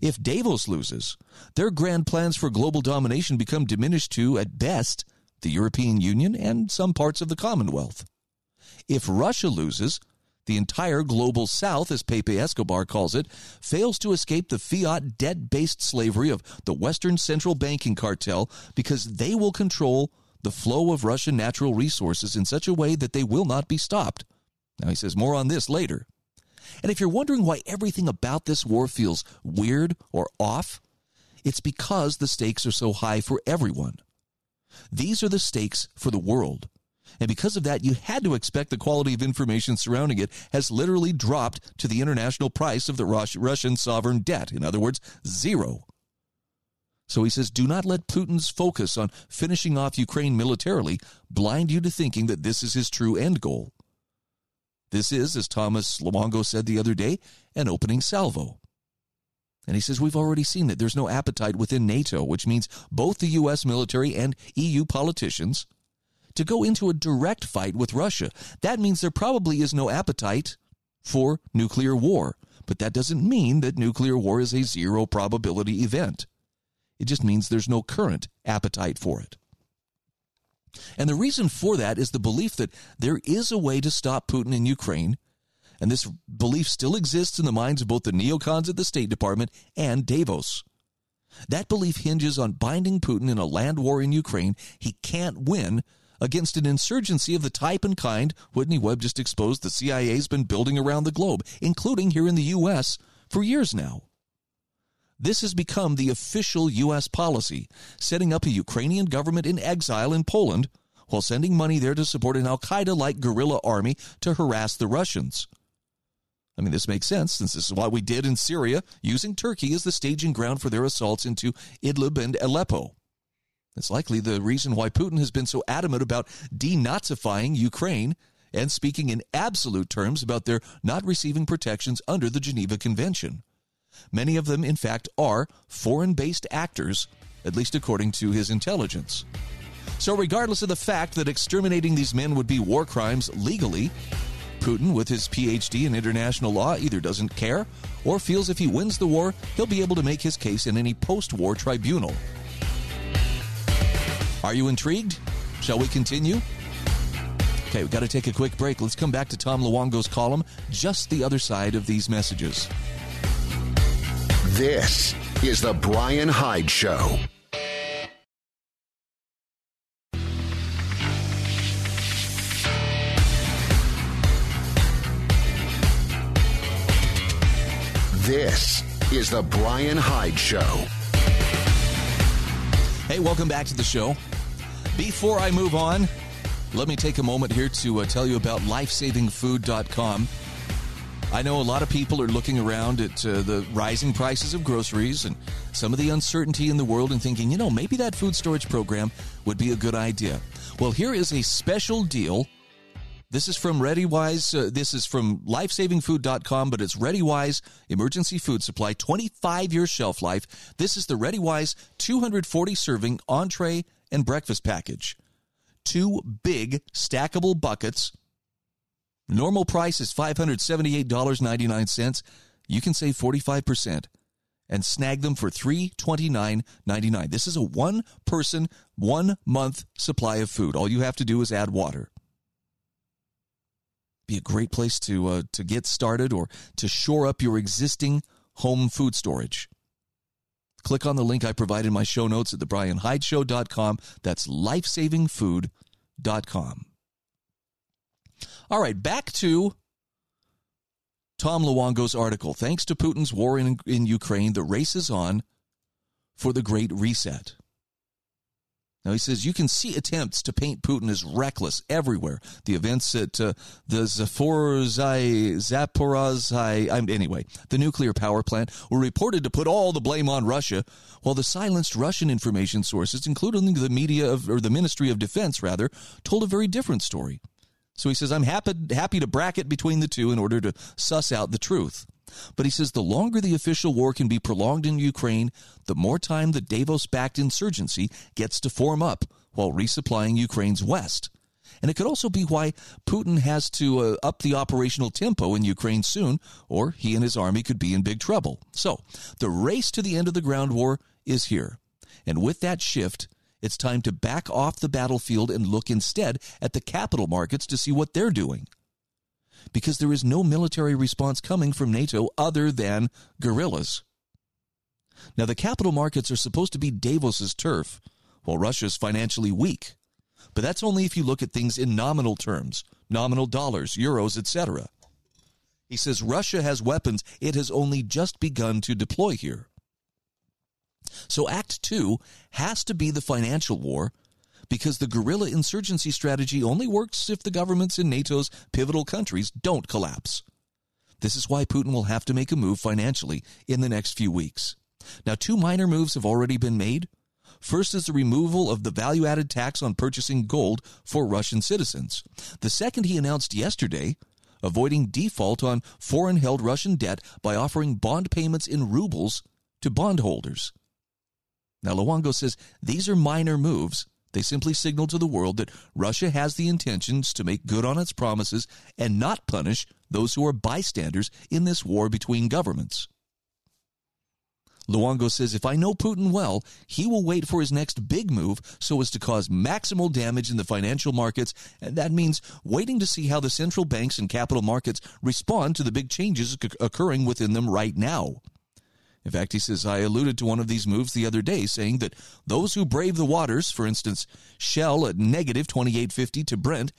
If Davos loses, their grand plans for global domination become diminished to, at best, the European Union and some parts of the Commonwealth. If Russia loses, the entire global south, as Pepe Escobar calls it, fails to escape the fiat debt based slavery of the Western Central Banking Cartel because they will control the flow of Russian natural resources in such a way that they will not be stopped. Now, he says more on this later. And if you're wondering why everything about this war feels weird or off, it's because the stakes are so high for everyone. These are the stakes for the world. And because of that, you had to expect the quality of information surrounding it has literally dropped to the international price of the Russian sovereign debt. In other words, zero. So he says, do not let Putin's focus on finishing off Ukraine militarily blind you to thinking that this is his true end goal. This is, as Thomas Luongo said the other day, an opening salvo. And he says, We've already seen that there's no appetite within NATO, which means both the U.S. military and EU politicians to go into a direct fight with Russia. That means there probably is no appetite for nuclear war. But that doesn't mean that nuclear war is a zero probability event. It just means there's no current appetite for it. And the reason for that is the belief that there is a way to stop Putin in Ukraine. And this belief still exists in the minds of both the neocons at the State Department and Davos. That belief hinges on binding Putin in a land war in Ukraine he can't win against an insurgency of the type and kind Whitney Webb just exposed the CIA's been building around the globe, including here in the U.S., for years now. This has become the official U.S. policy, setting up a Ukrainian government in exile in Poland while sending money there to support an Al Qaeda like guerrilla army to harass the Russians. I mean, this makes sense since this is what we did in Syria, using Turkey as the staging ground for their assaults into Idlib and Aleppo. It's likely the reason why Putin has been so adamant about denazifying Ukraine and speaking in absolute terms about their not receiving protections under the Geneva Convention. Many of them, in fact, are foreign based actors, at least according to his intelligence. So, regardless of the fact that exterminating these men would be war crimes legally, Putin, with his PhD in international law, either doesn't care or feels if he wins the war, he'll be able to make his case in any post war tribunal. Are you intrigued? Shall we continue? Okay, we've got to take a quick break. Let's come back to Tom Luongo's column, just the other side of these messages. This is The Brian Hyde Show. This is The Brian Hyde Show. Hey, welcome back to the show. Before I move on, let me take a moment here to uh, tell you about lifesavingfood.com. I know a lot of people are looking around at uh, the rising prices of groceries and some of the uncertainty in the world and thinking, you know, maybe that food storage program would be a good idea. Well, here is a special deal. This is from ReadyWise. Uh, this is from lifesavingfood.com, but it's ReadyWise Emergency Food Supply, 25 year shelf life. This is the ReadyWise 240 serving entree and breakfast package. Two big stackable buckets. Normal price is $578.99. You can save 45%. and snag them for $329.99. This is a one person, one month supply of food. All you have to do is add water. Be a great place to, uh, to get started or to shore up your existing home food storage. Click on the link I provide in my show notes at thebrianhydeshow.com. That's lifesavingfood.com. All right, back to Tom Luongo's article. Thanks to Putin's war in, in Ukraine, the race is on for the Great Reset. Now he says you can see attempts to paint Putin as reckless everywhere. The events at uh, the Zaporizhzhia, Zaporizhzhia, anyway, the nuclear power plant were reported to put all the blame on Russia, while the silenced Russian information sources, including the media of, or the Ministry of Defense, rather, told a very different story. So he says, I'm happy, happy to bracket between the two in order to suss out the truth. But he says the longer the official war can be prolonged in Ukraine, the more time the Davos backed insurgency gets to form up while resupplying Ukraine's west. And it could also be why Putin has to uh, up the operational tempo in Ukraine soon, or he and his army could be in big trouble. So, the race to the end of the ground war is here. And with that shift, it's time to back off the battlefield and look instead at the capital markets to see what they're doing. Because there is no military response coming from NATO other than guerrillas. Now, the capital markets are supposed to be Davos's turf, while Russia's financially weak. But that's only if you look at things in nominal terms, nominal dollars, euros, etc. He says Russia has weapons it has only just begun to deploy here. So Act Two has to be the financial war because the guerrilla insurgency strategy only works if the governments in NATO's pivotal countries don't collapse. This is why Putin will have to make a move financially in the next few weeks. Now, two minor moves have already been made. First is the removal of the value added tax on purchasing gold for Russian citizens. The second he announced yesterday, avoiding default on foreign held Russian debt by offering bond payments in rubles to bondholders. Now, Luongo says these are minor moves. They simply signal to the world that Russia has the intentions to make good on its promises and not punish those who are bystanders in this war between governments. Luongo says if I know Putin well, he will wait for his next big move so as to cause maximal damage in the financial markets, and that means waiting to see how the central banks and capital markets respond to the big changes occurring within them right now. In fact, he says, I alluded to one of these moves the other day, saying that those who brave the waters, for instance, Shell at negative 28.50 to Brent,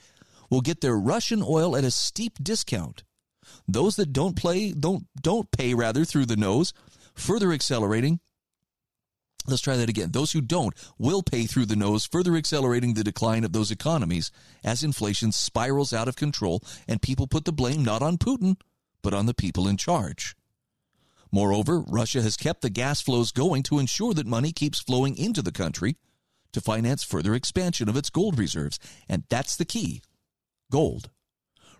will get their Russian oil at a steep discount. Those that don't play don't don't pay rather through the nose, further accelerating Let's try that again. Those who don't will pay through the nose, further accelerating the decline of those economies as inflation spirals out of control and people put the blame not on Putin, but on the people in charge. Moreover, Russia has kept the gas flows going to ensure that money keeps flowing into the country to finance further expansion of its gold reserves. And that's the key gold.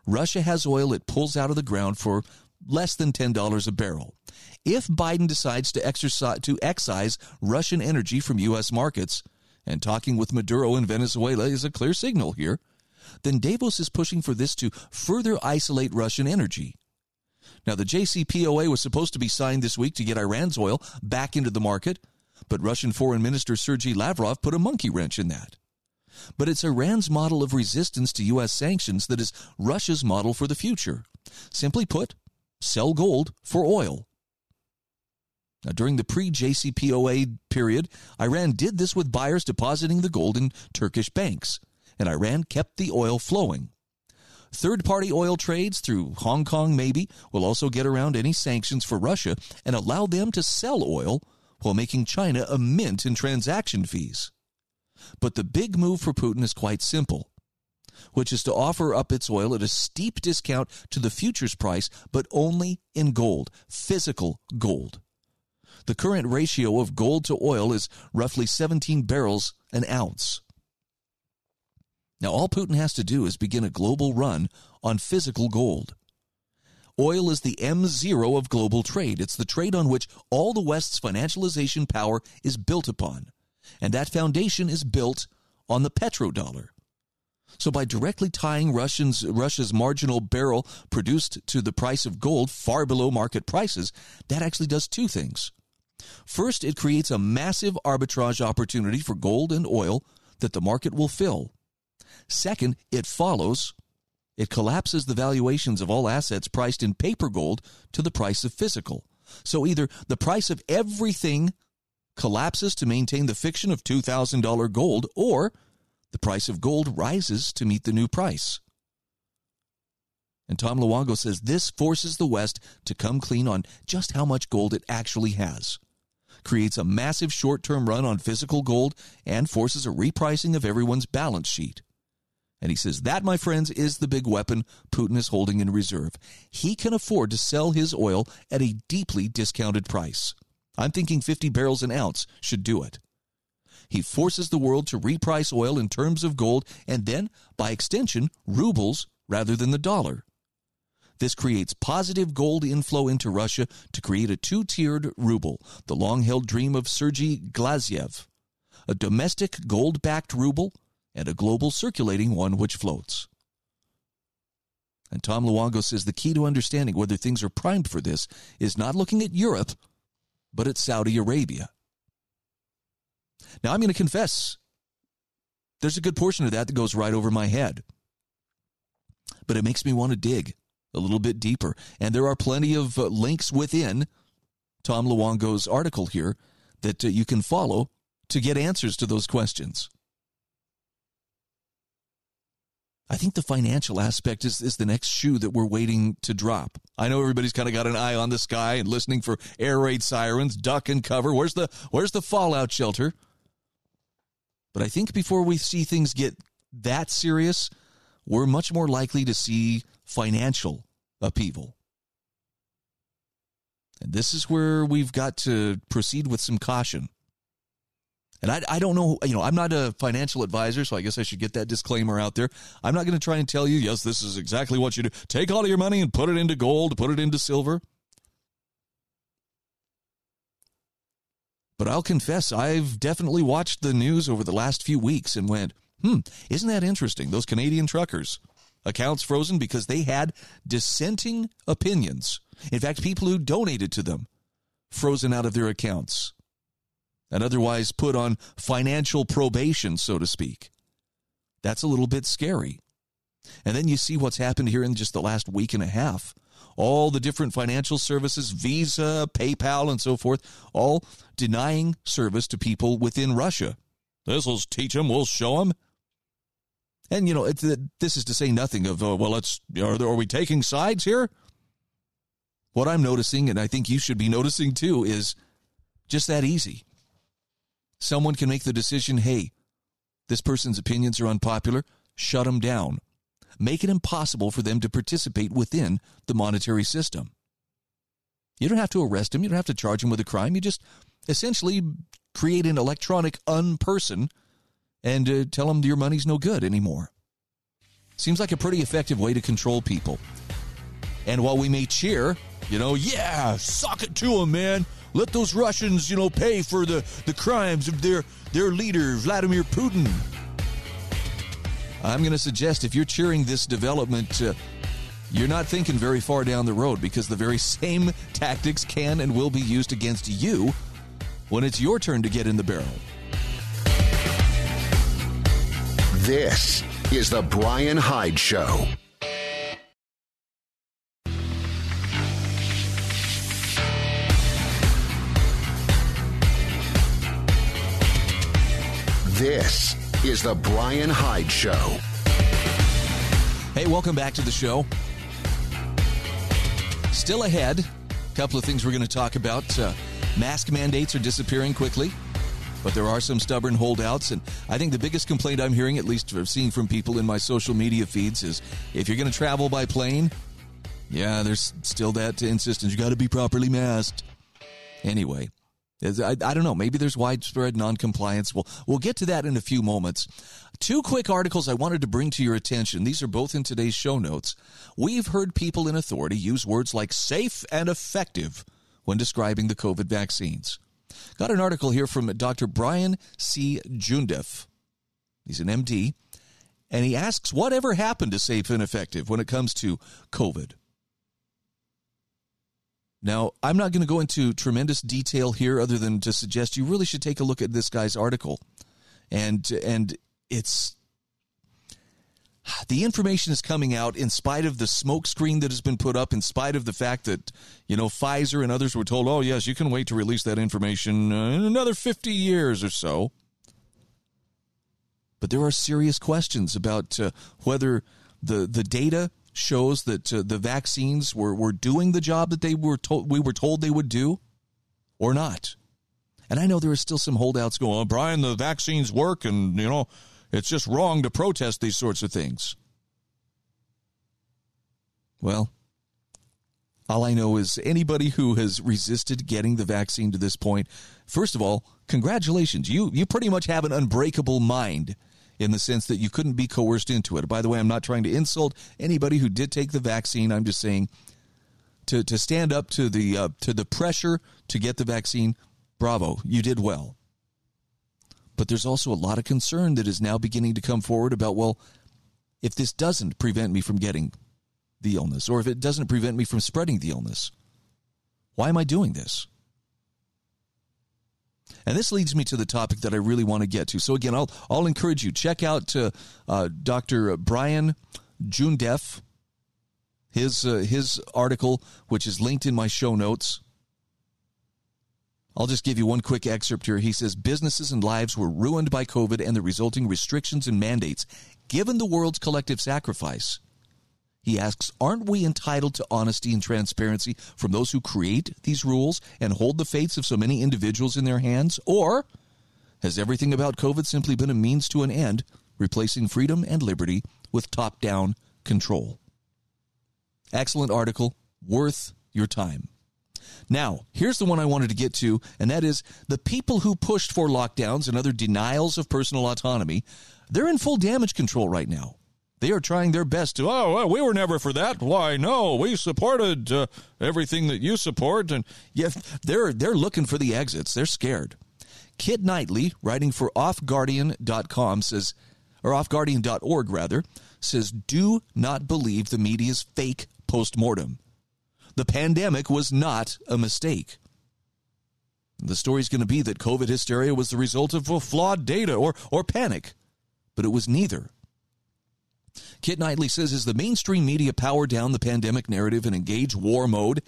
Russia has oil it pulls out of the ground for less than $10 a barrel. If Biden decides to, exercise, to excise Russian energy from U.S. markets, and talking with Maduro in Venezuela is a clear signal here, then Davos is pushing for this to further isolate Russian energy. Now, the JCPOA was supposed to be signed this week to get Iran's oil back into the market, but Russian Foreign Minister Sergei Lavrov put a monkey wrench in that. But it's Iran's model of resistance to U.S. sanctions that is Russia's model for the future. Simply put, sell gold for oil. Now, during the pre JCPOA period, Iran did this with buyers depositing the gold in Turkish banks, and Iran kept the oil flowing. Third party oil trades through Hong Kong, maybe, will also get around any sanctions for Russia and allow them to sell oil while making China a mint in transaction fees. But the big move for Putin is quite simple, which is to offer up its oil at a steep discount to the futures price, but only in gold, physical gold. The current ratio of gold to oil is roughly 17 barrels an ounce. Now, all Putin has to do is begin a global run on physical gold. Oil is the M0 of global trade. It's the trade on which all the West's financialization power is built upon. And that foundation is built on the petrodollar. So by directly tying Russians, Russia's marginal barrel produced to the price of gold far below market prices, that actually does two things. First, it creates a massive arbitrage opportunity for gold and oil that the market will fill. Second, it follows. It collapses the valuations of all assets priced in paper gold to the price of physical. So either the price of everything collapses to maintain the fiction of $2,000 gold, or the price of gold rises to meet the new price. And Tom Luongo says this forces the West to come clean on just how much gold it actually has, creates a massive short term run on physical gold, and forces a repricing of everyone's balance sheet. And he says that, my friends, is the big weapon Putin is holding in reserve. He can afford to sell his oil at a deeply discounted price. I'm thinking 50 barrels an ounce should do it. He forces the world to reprice oil in terms of gold and then, by extension, rubles rather than the dollar. This creates positive gold inflow into Russia to create a two tiered ruble, the long held dream of Sergei Glaziev. A domestic gold backed ruble and a global circulating one which floats. And Tom Luongo says the key to understanding whether things are primed for this is not looking at Europe, but at Saudi Arabia. Now, I'm going to confess, there's a good portion of that that goes right over my head. But it makes me want to dig a little bit deeper. And there are plenty of uh, links within Tom Luongo's article here that uh, you can follow to get answers to those questions. I think the financial aspect is, is the next shoe that we're waiting to drop. I know everybody's kind of got an eye on the sky and listening for air raid sirens, duck and cover. Where's the where's the fallout shelter? But I think before we see things get that serious, we're much more likely to see financial upheaval. And this is where we've got to proceed with some caution. And I, I don't know, you know, I'm not a financial advisor, so I guess I should get that disclaimer out there. I'm not going to try and tell you, yes, this is exactly what you do. Take all of your money and put it into gold, put it into silver. But I'll confess, I've definitely watched the news over the last few weeks and went, hmm, isn't that interesting? Those Canadian truckers, accounts frozen because they had dissenting opinions. In fact, people who donated to them frozen out of their accounts and otherwise put on financial probation, so to speak. That's a little bit scary. And then you see what's happened here in just the last week and a half. All the different financial services, Visa, PayPal, and so forth, all denying service to people within Russia. This will teach them, we'll show them. And, you know, this is to say nothing of, uh, well, let's, are, there, are we taking sides here? What I'm noticing, and I think you should be noticing too, is just that easy someone can make the decision hey, this person's opinions are unpopular, shut them down. Make it impossible for them to participate within the monetary system. You don't have to arrest him. You don't have to charge him with a crime. You just essentially create an electronic unperson and uh, tell them your money's no good anymore. Seems like a pretty effective way to control people. And while we may cheer, you know, yeah, sock it to them, man. Let those Russians, you know, pay for the, the crimes of their, their leader, Vladimir Putin. I'm going to suggest if you're cheering this development, uh, you're not thinking very far down the road because the very same tactics can and will be used against you when it's your turn to get in the barrel. This is the Brian Hyde Show. This is the Brian Hyde Show. Hey, welcome back to the show. Still ahead, a couple of things we're going to talk about. Uh, mask mandates are disappearing quickly, but there are some stubborn holdouts. And I think the biggest complaint I'm hearing, at least seen from people in my social media feeds, is if you're going to travel by plane, yeah, there's still that insistence. You got to be properly masked. Anyway, I, I, don't know. Maybe there's widespread noncompliance. We'll, we'll get to that in a few moments. Two quick articles I wanted to bring to your attention. These are both in today's show notes. We've heard people in authority use words like safe and effective when describing the COVID vaccines. Got an article here from Dr. Brian C. Joondeph. He's an MD, and he asks whatever happened to safe and effective when it comes to COVID. Now, I'm not going to go into tremendous detail here other than to suggest you really should take a look at this guy's article. And and it's the information is coming out in spite of the smokescreen that has been put up, in spite of the fact that, you know, Pfizer and others were told, oh, yes, you can wait to release that information in another 50 years or so. But there are serious questions about uh, whether the, the data shows that uh, the vaccines were, were doing the job that they were told we were told they would do or not. And I know there are still some holdouts going, oh, Brian, the vaccines work and, you know, it's just wrong to protest these sorts of things. Well, all I know is anybody who has resisted getting the vaccine to this point, first of all, congratulations. You you pretty much have an unbreakable mind in the sense that you couldn't be coerced into it. By the way, I'm not trying to insult anybody who did take the vaccine. I'm just saying to to stand up to the uh, to the pressure to get the vaccine. Bravo, you did well. But there's also a lot of concern that is now beginning to come forward about, well, if this doesn't prevent me from getting the illness, or if it doesn't prevent me from spreading the illness, why am I doing this? And this leads me to the topic that I really want to get to. So again, I'll I'll encourage you check out uh, uh, Dr. Brian Joondeph, his uh, his article, which is linked in my show notes. I'll just give you one quick excerpt here. He says businesses and lives were ruined by COVID and the resulting restrictions and mandates. Given the world's collective sacrifice, he asks, aren't we entitled to honesty and transparency from those who create these rules and hold the fates of so many individuals in their hands? Or has everything about COVID simply been a means to an end, replacing freedom and liberty with top down control? Excellent article, worth your time. Now, here's the one I wanted to get to, and that is the people who pushed for lockdowns and other denials of personal autonomy, they're in full damage control right now. They are trying their best to, oh, well, we were never for that. Why, no, we supported uh, everything that you support. And yeah, they're, they're looking for the exits. They're scared. Kit Knightley, writing for offguardian.com, says, or offguardian.org rather, says, do not believe the media's fake postmortem. The pandemic was not a mistake. The story is going to be that COVID hysteria was the result of flawed data or, or panic, but it was neither. Kit Knightley says as the mainstream media power down the pandemic narrative and engage war mode,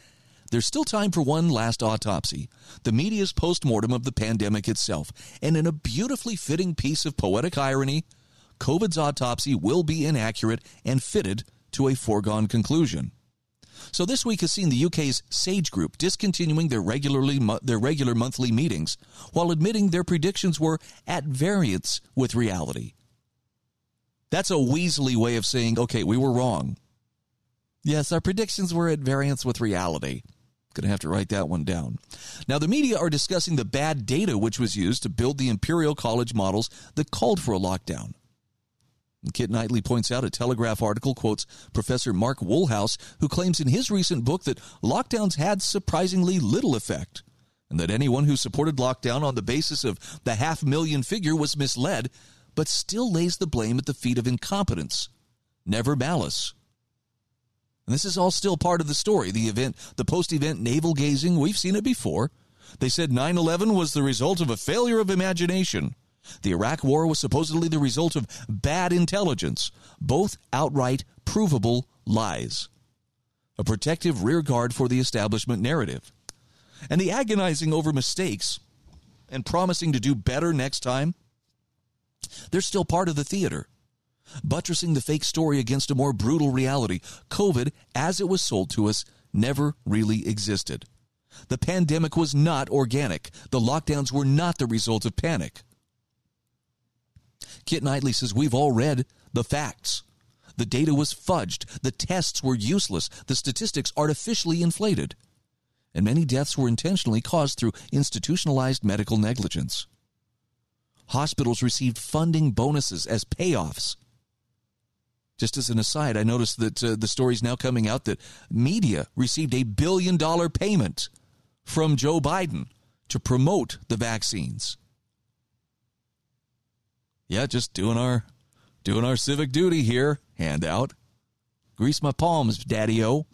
there's still time for one last autopsy, the media's postmortem of the pandemic itself. And in a beautifully fitting piece of poetic irony, COVID's autopsy will be inaccurate and fitted to a foregone conclusion. So this week has seen the UK's Sage Group discontinuing their regularly their regular monthly meetings while admitting their predictions were at variance with reality. That's a Weasley way of saying, okay, we were wrong. Yes, our predictions were at variance with reality. Going to have to write that one down. Now, the media are discussing the bad data which was used to build the Imperial College models that called for a lockdown. Kit Knightley points out a Telegraph article quotes Professor Mark Woolhouse, who claims in his recent book that lockdowns had surprisingly little effect, and that anyone who supported lockdown on the basis of the half million figure was misled, but still lays the blame at the feet of incompetence, never malice. And this is all still part of the story. The event, the post event navel gazing, we've seen it before. They said 9 11 was the result of a failure of imagination. The Iraq War was supposedly the result of bad intelligence, both outright provable lies. A protective rearguard for the establishment narrative. And the agonizing over mistakes and promising to do better next time, they're still part of the theater. Buttressing the fake story against a more brutal reality, COVID, as it was sold to us, never really existed. The pandemic was not organic. The lockdowns were not the result of panic. Kit Knightley says, We've all read the facts. The data was fudged. The tests were useless. The statistics artificially inflated. And many deaths were intentionally caused through institutionalized medical negligence. Hospitals received funding bonuses as payoffs. Just as an aside, I noticed that uh, the story is now coming out that media received a billion dollar payment from Joe Biden to promote the vaccines yeah, just doing our doing our civic duty here. Handout. Grease my palms, Daddy O.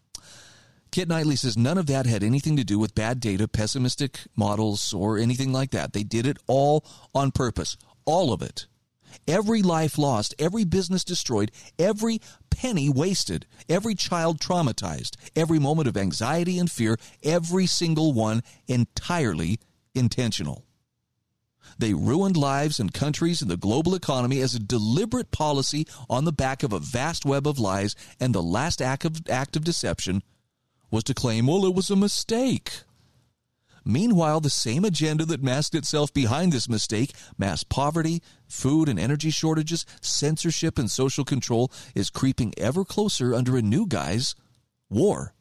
Kit Knightley says none of that had anything to do with bad data, pessimistic models, or anything like that. They did it all on purpose. All of it. Every life lost, every business destroyed, every penny wasted, every child traumatized, every moment of anxiety and fear, every single one entirely intentional. They ruined lives and countries and the global economy as a deliberate policy on the back of a vast web of lies, and the last act of, act of deception was to claim, well, it was a mistake. Meanwhile, the same agenda that masked itself behind this mistake mass poverty, food and energy shortages, censorship, and social control is creeping ever closer under a new guise war.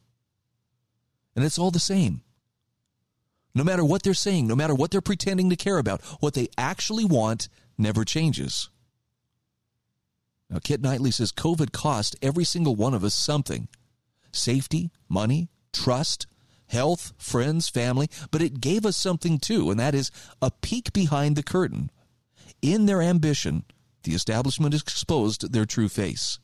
And it's all the same. No matter what they're saying, no matter what they're pretending to care about, what they actually want never changes. Now, Kit Knightley says COVID cost every single one of us something safety, money, trust, health, friends, family, but it gave us something too, and that is a peek behind the curtain. In their ambition, the establishment exposed their true face.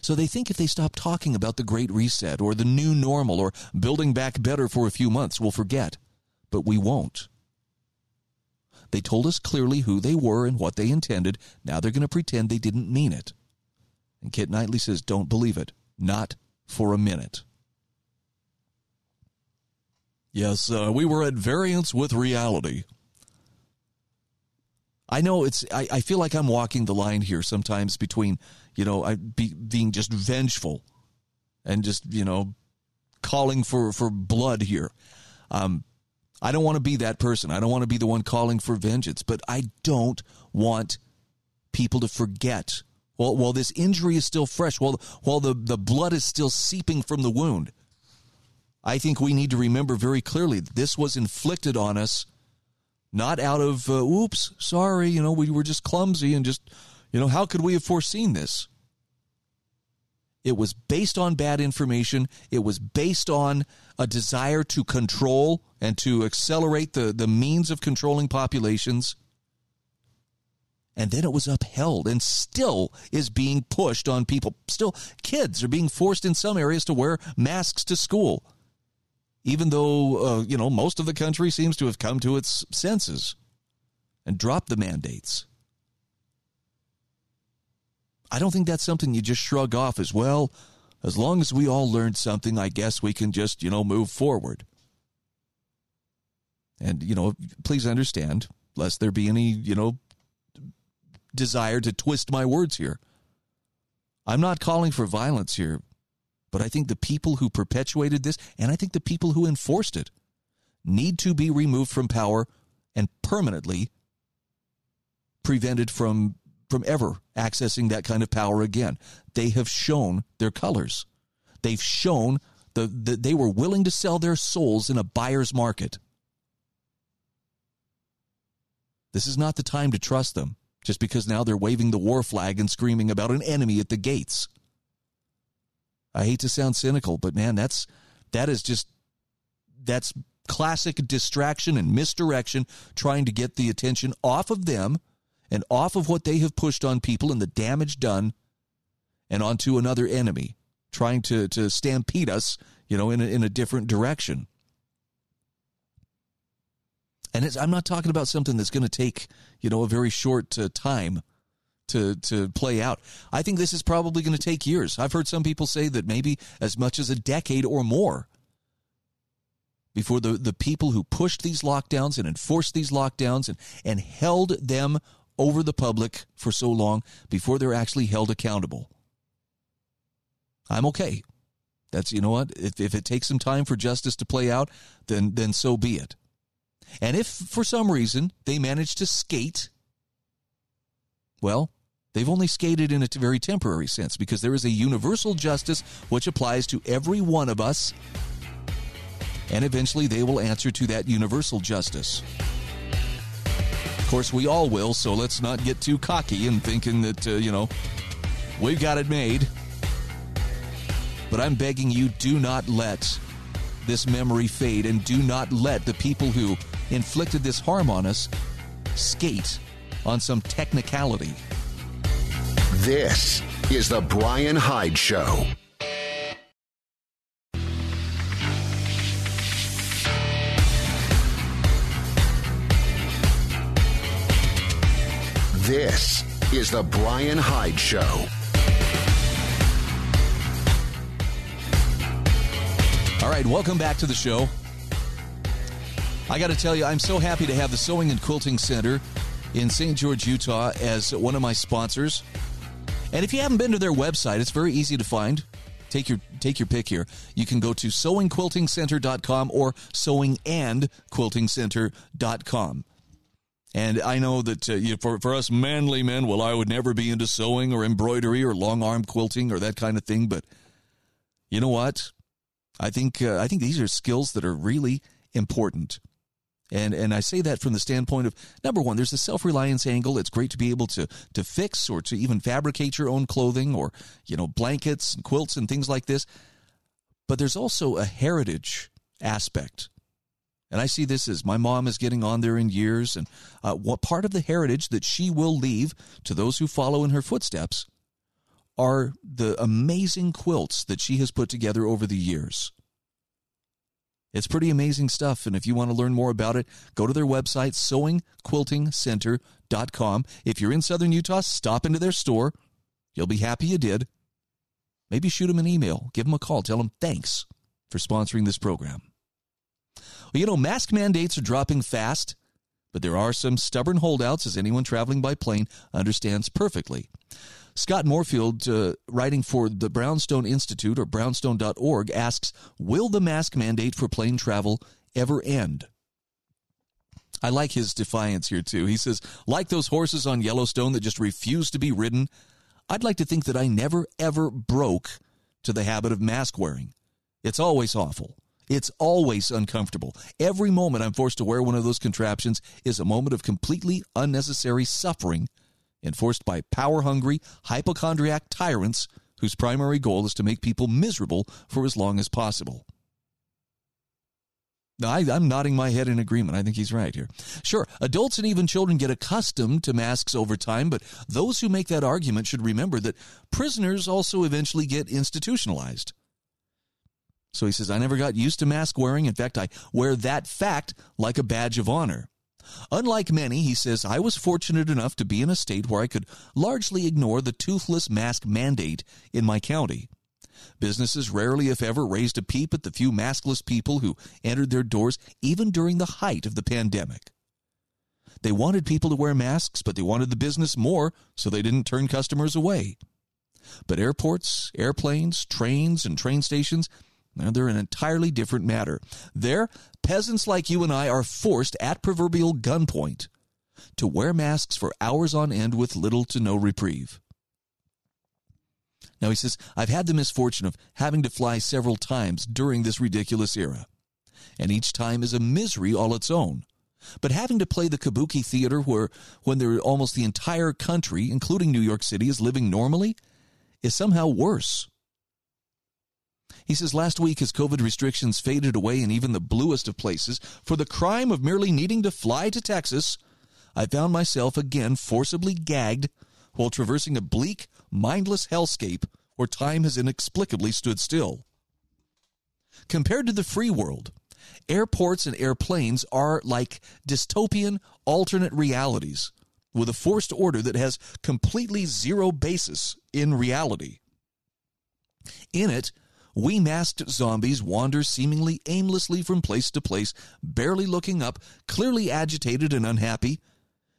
So they think if they stop talking about the Great Reset or the new normal or building back better for a few months, we'll forget. But we won't. They told us clearly who they were and what they intended. Now they're going to pretend they didn't mean it. And Kit Knightley says, don't believe it. Not for a minute. Yes, uh, we were at variance with reality. I know it's. I, I feel like I'm walking the line here sometimes between, you know, I be, being just vengeful, and just you know, calling for for blood here. Um, I don't want to be that person. I don't want to be the one calling for vengeance. But I don't want people to forget. While while this injury is still fresh, while while the the blood is still seeping from the wound, I think we need to remember very clearly that this was inflicted on us not out of, uh, oops, sorry, you know, we were just clumsy and just, you know, how could we have foreseen this? It was based on bad information. It was based on a desire to control and to accelerate the, the means of controlling populations. And then it was upheld and still is being pushed on people. Still, kids are being forced in some areas to wear masks to school even though, uh, you know, most of the country seems to have come to its senses and dropped the mandates. I don't think that's something you just shrug off as well. As long as we all learned something, I guess we can just, you know, move forward. And, you know, please understand, lest there be any, you know, desire to twist my words here. I'm not calling for violence here. But I think the people who perpetuated this, and I think the people who enforced it, need to be removed from power and permanently prevented from from ever accessing that kind of power again. They have shown their colors. They've shown the, the they were willing to sell their souls in a buyer's market. This is not the time to trust them just because now they're waving the war flag and screaming about an enemy at the gates. I hate to sound cynical, but man, that's that is just that's classic distraction and misdirection trying to get the attention off of them and off of what they have pushed on people and the damage done and onto another enemy trying to to stampede us, you know, in a, in a different direction. And I'm not talking about something that's going to take, you know, a very short uh, time to to play out. I think this is probably going to take years. I've heard some people say that maybe as much as a decade or more before the, the people who pushed these lockdowns and enforced these lockdowns and, and held them over the public for so long before they're actually held accountable. I'm okay. That's you know what? If, if it takes some time for justice to play out, then then so be it. And if for some reason they manage to skate, well, They've only skated in a very temporary sense because there is a universal justice which applies to every one of us. And eventually they will answer to that universal justice. Of course, we all will, so let's not get too cocky and thinking that, uh, you know, we've got it made. But I'm begging you, do not let this memory fade and do not let the people who inflicted this harm on us skate on some technicality. This is The Brian Hyde Show. This is The Brian Hyde Show. All right, welcome back to the show. I got to tell you, I'm so happy to have the Sewing and Quilting Center in St. George, Utah, as one of my sponsors. And if you haven't been to their website, it's very easy to find. Take your take your pick here. You can go to sewingquiltingcenter.com or sewingandquiltingcenter.com. And I know that uh, you, for, for us manly men, well, I would never be into sewing or embroidery or long arm quilting or that kind of thing. But you know what? I think uh, I think these are skills that are really important. And and I say that from the standpoint of number one, there's a self reliance angle. It's great to be able to to fix or to even fabricate your own clothing or you know blankets and quilts and things like this. But there's also a heritage aspect. And I see this as my mom is getting on there in years, and uh, what part of the heritage that she will leave to those who follow in her footsteps are the amazing quilts that she has put together over the years. It's pretty amazing stuff. And if you want to learn more about it, go to their website, sewingquiltingcenter.com. If you're in southern Utah, stop into their store. You'll be happy you did. Maybe shoot them an email, give them a call, tell them thanks for sponsoring this program. Well, you know, mask mandates are dropping fast, but there are some stubborn holdouts, as anyone traveling by plane understands perfectly. Scott Morefield, uh, writing for the Brownstone Institute or brownstone.org, asks Will the mask mandate for plane travel ever end? I like his defiance here, too. He says, Like those horses on Yellowstone that just refuse to be ridden, I'd like to think that I never, ever broke to the habit of mask wearing. It's always awful. It's always uncomfortable. Every moment I'm forced to wear one of those contraptions is a moment of completely unnecessary suffering enforced by power hungry, hypochondriac tyrants whose primary goal is to make people miserable for as long as possible. I, am nodding my head in agreement. I think he's right here. Sure, adults and even children get accustomed to masks over time, but those who make that argument should remember that prisoners also eventually get institutionalized. So he says, I never got used to mask wearing. In fact, I wear that fact like a badge of honor. Unlike many, he says, I was fortunate enough to be in a state where I could largely ignore the toothless mask mandate in my county. Businesses rarely, if ever, raised a peep at the few maskless people who entered their doors even during the height of the pandemic. They wanted people to wear masks, but they wanted the business more, so they didn't turn customers away. But airports, airplanes, trains, and train stations, now, they're an entirely different matter. There, peasants like you and I are forced at proverbial gunpoint to wear masks for hours on end with little to no reprieve. Now, he says, I've had the misfortune of having to fly several times during this ridiculous era, and each time is a misery all its own. But having to play the kabuki theater where when there almost the entire country, including New York City, is living normally, is somehow worse. He says last week, as COVID restrictions faded away in even the bluest of places, for the crime of merely needing to fly to Texas, I found myself again forcibly gagged while traversing a bleak, mindless hellscape where time has inexplicably stood still. Compared to the free world, airports and airplanes are like dystopian alternate realities with a forced order that has completely zero basis in reality. In it, we masked zombies wander seemingly aimlessly from place to place, barely looking up, clearly agitated and unhappy,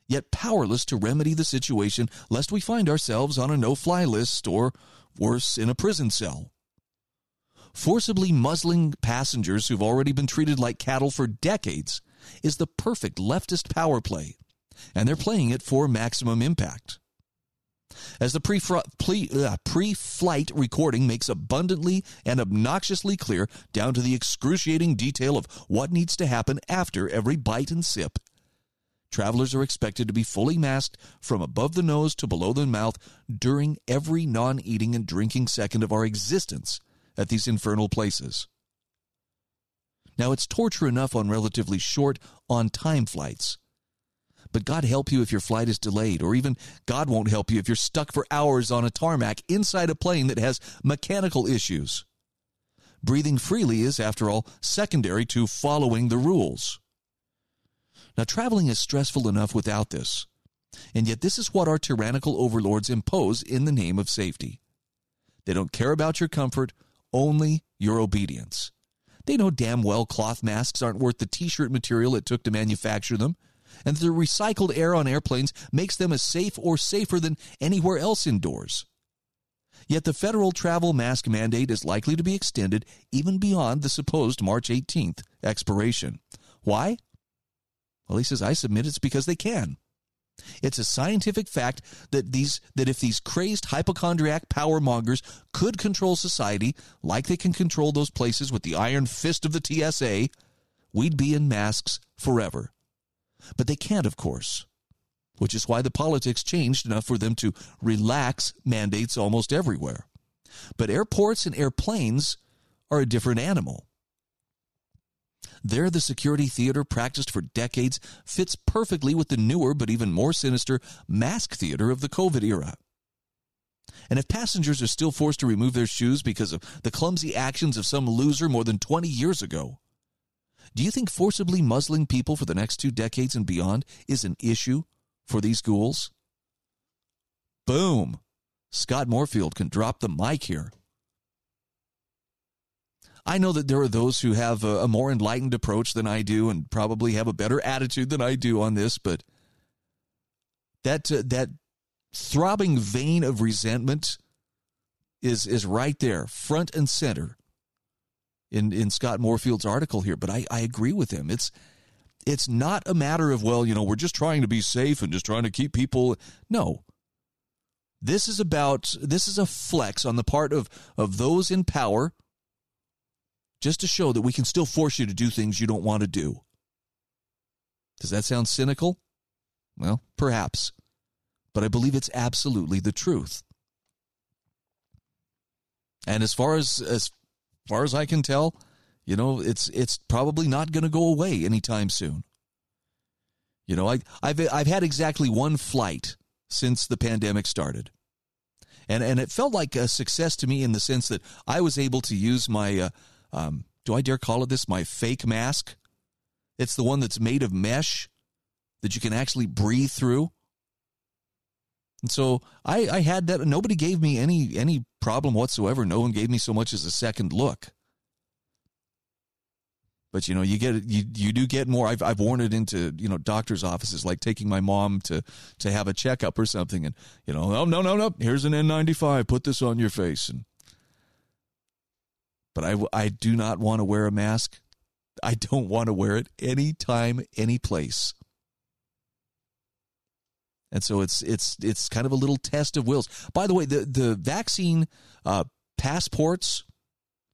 yet powerless to remedy the situation lest we find ourselves on a no fly list or, worse, in a prison cell. Forcibly muzzling passengers who've already been treated like cattle for decades is the perfect leftist power play, and they're playing it for maximum impact. As the pre flight recording makes abundantly and obnoxiously clear, down to the excruciating detail of what needs to happen after every bite and sip. Travelers are expected to be fully masked from above the nose to below the mouth during every non eating and drinking second of our existence at these infernal places. Now, it's torture enough on relatively short, on time flights. But God help you if your flight is delayed, or even God won't help you if you're stuck for hours on a tarmac inside a plane that has mechanical issues. Breathing freely is, after all, secondary to following the rules. Now, traveling is stressful enough without this. And yet, this is what our tyrannical overlords impose in the name of safety. They don't care about your comfort, only your obedience. They know damn well cloth masks aren't worth the t shirt material it took to manufacture them, and the recycled air on airplanes makes them as safe or safer than anywhere else indoors. Yet the federal travel mask mandate is likely to be extended even beyond the supposed March 18th expiration. Why? Well, he says, I submit it's because they can. It's a scientific fact that these that if these crazed hypochondriac power mongers could control society like they can control those places with the iron fist of the TSA, we'd be in masks forever. But they can't, of course, which is why the politics changed enough for them to relax mandates almost everywhere. But airports and airplanes are a different animal. There, the security theater practiced for decades fits perfectly with the newer but even more sinister mask theater of the COVID era. And if passengers are still forced to remove their shoes because of the clumsy actions of some loser more than 20 years ago, do you think forcibly muzzling people for the next two decades and beyond is an issue for these ghouls? Boom. Scott Morefield can drop the mic here. I know that there are those who have a, a, more enlightened approach than I do and probably have a better attitude than I do on this, but that uh, that throbbing vein of resentment is is right there, front and center in in Scott Morefield's article here. But I, I agree with him. It's it's not a matter of well, you know, we're just trying to be safe and just trying to keep people. No, this is about this is a flex on the part of of those in power just to show that we can still force you to do things you don't want to do. Does that sound cynical? Well, perhaps. But I believe it's absolutely the truth. And as far as as far as I can tell, you know, it's it's probably not going to go away anytime soon. You know, I I've I've had exactly one flight since the pandemic started. And and it felt like a success to me in the sense that I was able to use my uh, um, do I dare call it this? My fake mask. It's the one that's made of mesh that you can actually breathe through. And so I, I had that. Nobody gave me any any problem whatsoever. No one gave me so much as a second look. But you know, you get you you do get more. I've I've worn it into you know doctors' offices, like taking my mom to to have a checkup or something, and you know, oh no no no, here's an N95. Put this on your face, and but I, I do not want to wear a mask. I don't want to wear it anytime, any place. And so it's it's it's kind of a little test of wills. By the way, the the vaccine uh, passports,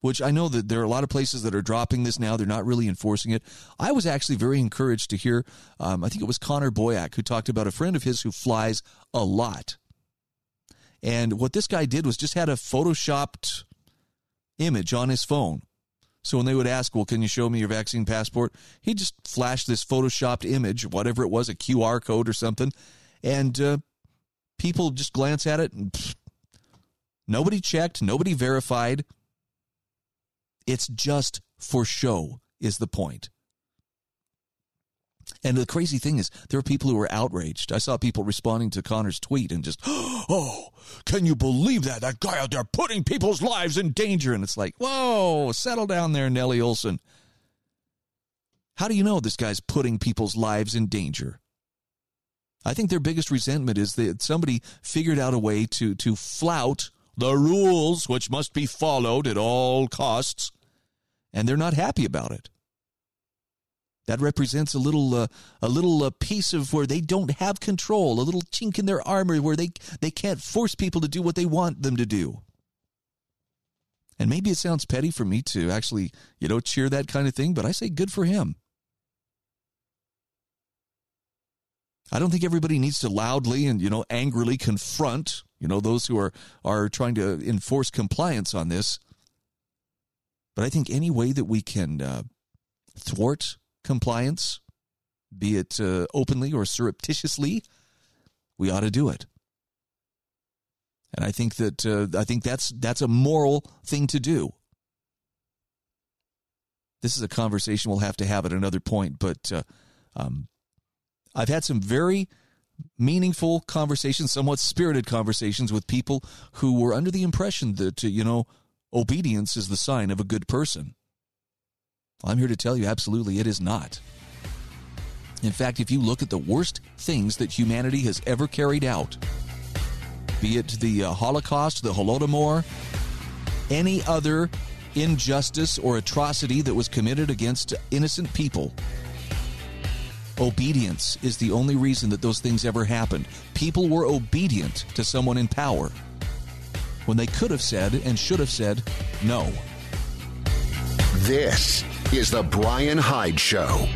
which I know that there are a lot of places that are dropping this now. They're not really enforcing it. I was actually very encouraged to hear. Um, I think it was Connor Boyack who talked about a friend of his who flies a lot, and what this guy did was just had a photoshopped image on his phone. So when they would ask, well, can you show me your vaccine passport? He just flashed this photoshopped image, whatever it was, a QR code or something, and uh, people just glance at it and pfft, nobody checked, nobody verified. It's just for show, is the point. And the crazy thing is, there are people who are outraged. I saw people responding to Connor's tweet and just, oh, can you believe that? That guy out there putting people's lives in danger. And it's like, whoa, settle down there, Nellie Oleson. How do you know this guy's putting people's lives in danger? I think their biggest resentment is that somebody figured out a way to, to flout the rules which must be followed at all costs, and they're not happy about it. That represents a little uh, a little uh, piece of where they don't have control, a little chink in their armor where they they can't force people to do what they want them to do. And maybe it sounds petty for me to actually, you know, cheer that kind of thing, but I say good for him. I don't think everybody needs to loudly and, you know, angrily confront, you know, those who are are trying to enforce compliance on this. But I think any way that we can uh, thwart compliance, be it uh, openly or surreptitiously, we ought to do it. And I think that uh, I think that's that's a moral thing to do. This is a conversation we'll have to have at another point, but uh, um, I've had some very, meaningful conversations, somewhat spirited conversations with people who were under the impression that, you know, obedience is the sign of a good person. I'm here to tell you absolutely it is not. In fact, if you look at the worst things that humanity has ever carried out, be it the uh, Holocaust, the Holodomor, any other injustice or atrocity that was committed against innocent people, obedience is the only reason that those things ever happened. People were obedient to someone in power when they could have said and should have said no. This is the Brian Hyde Show.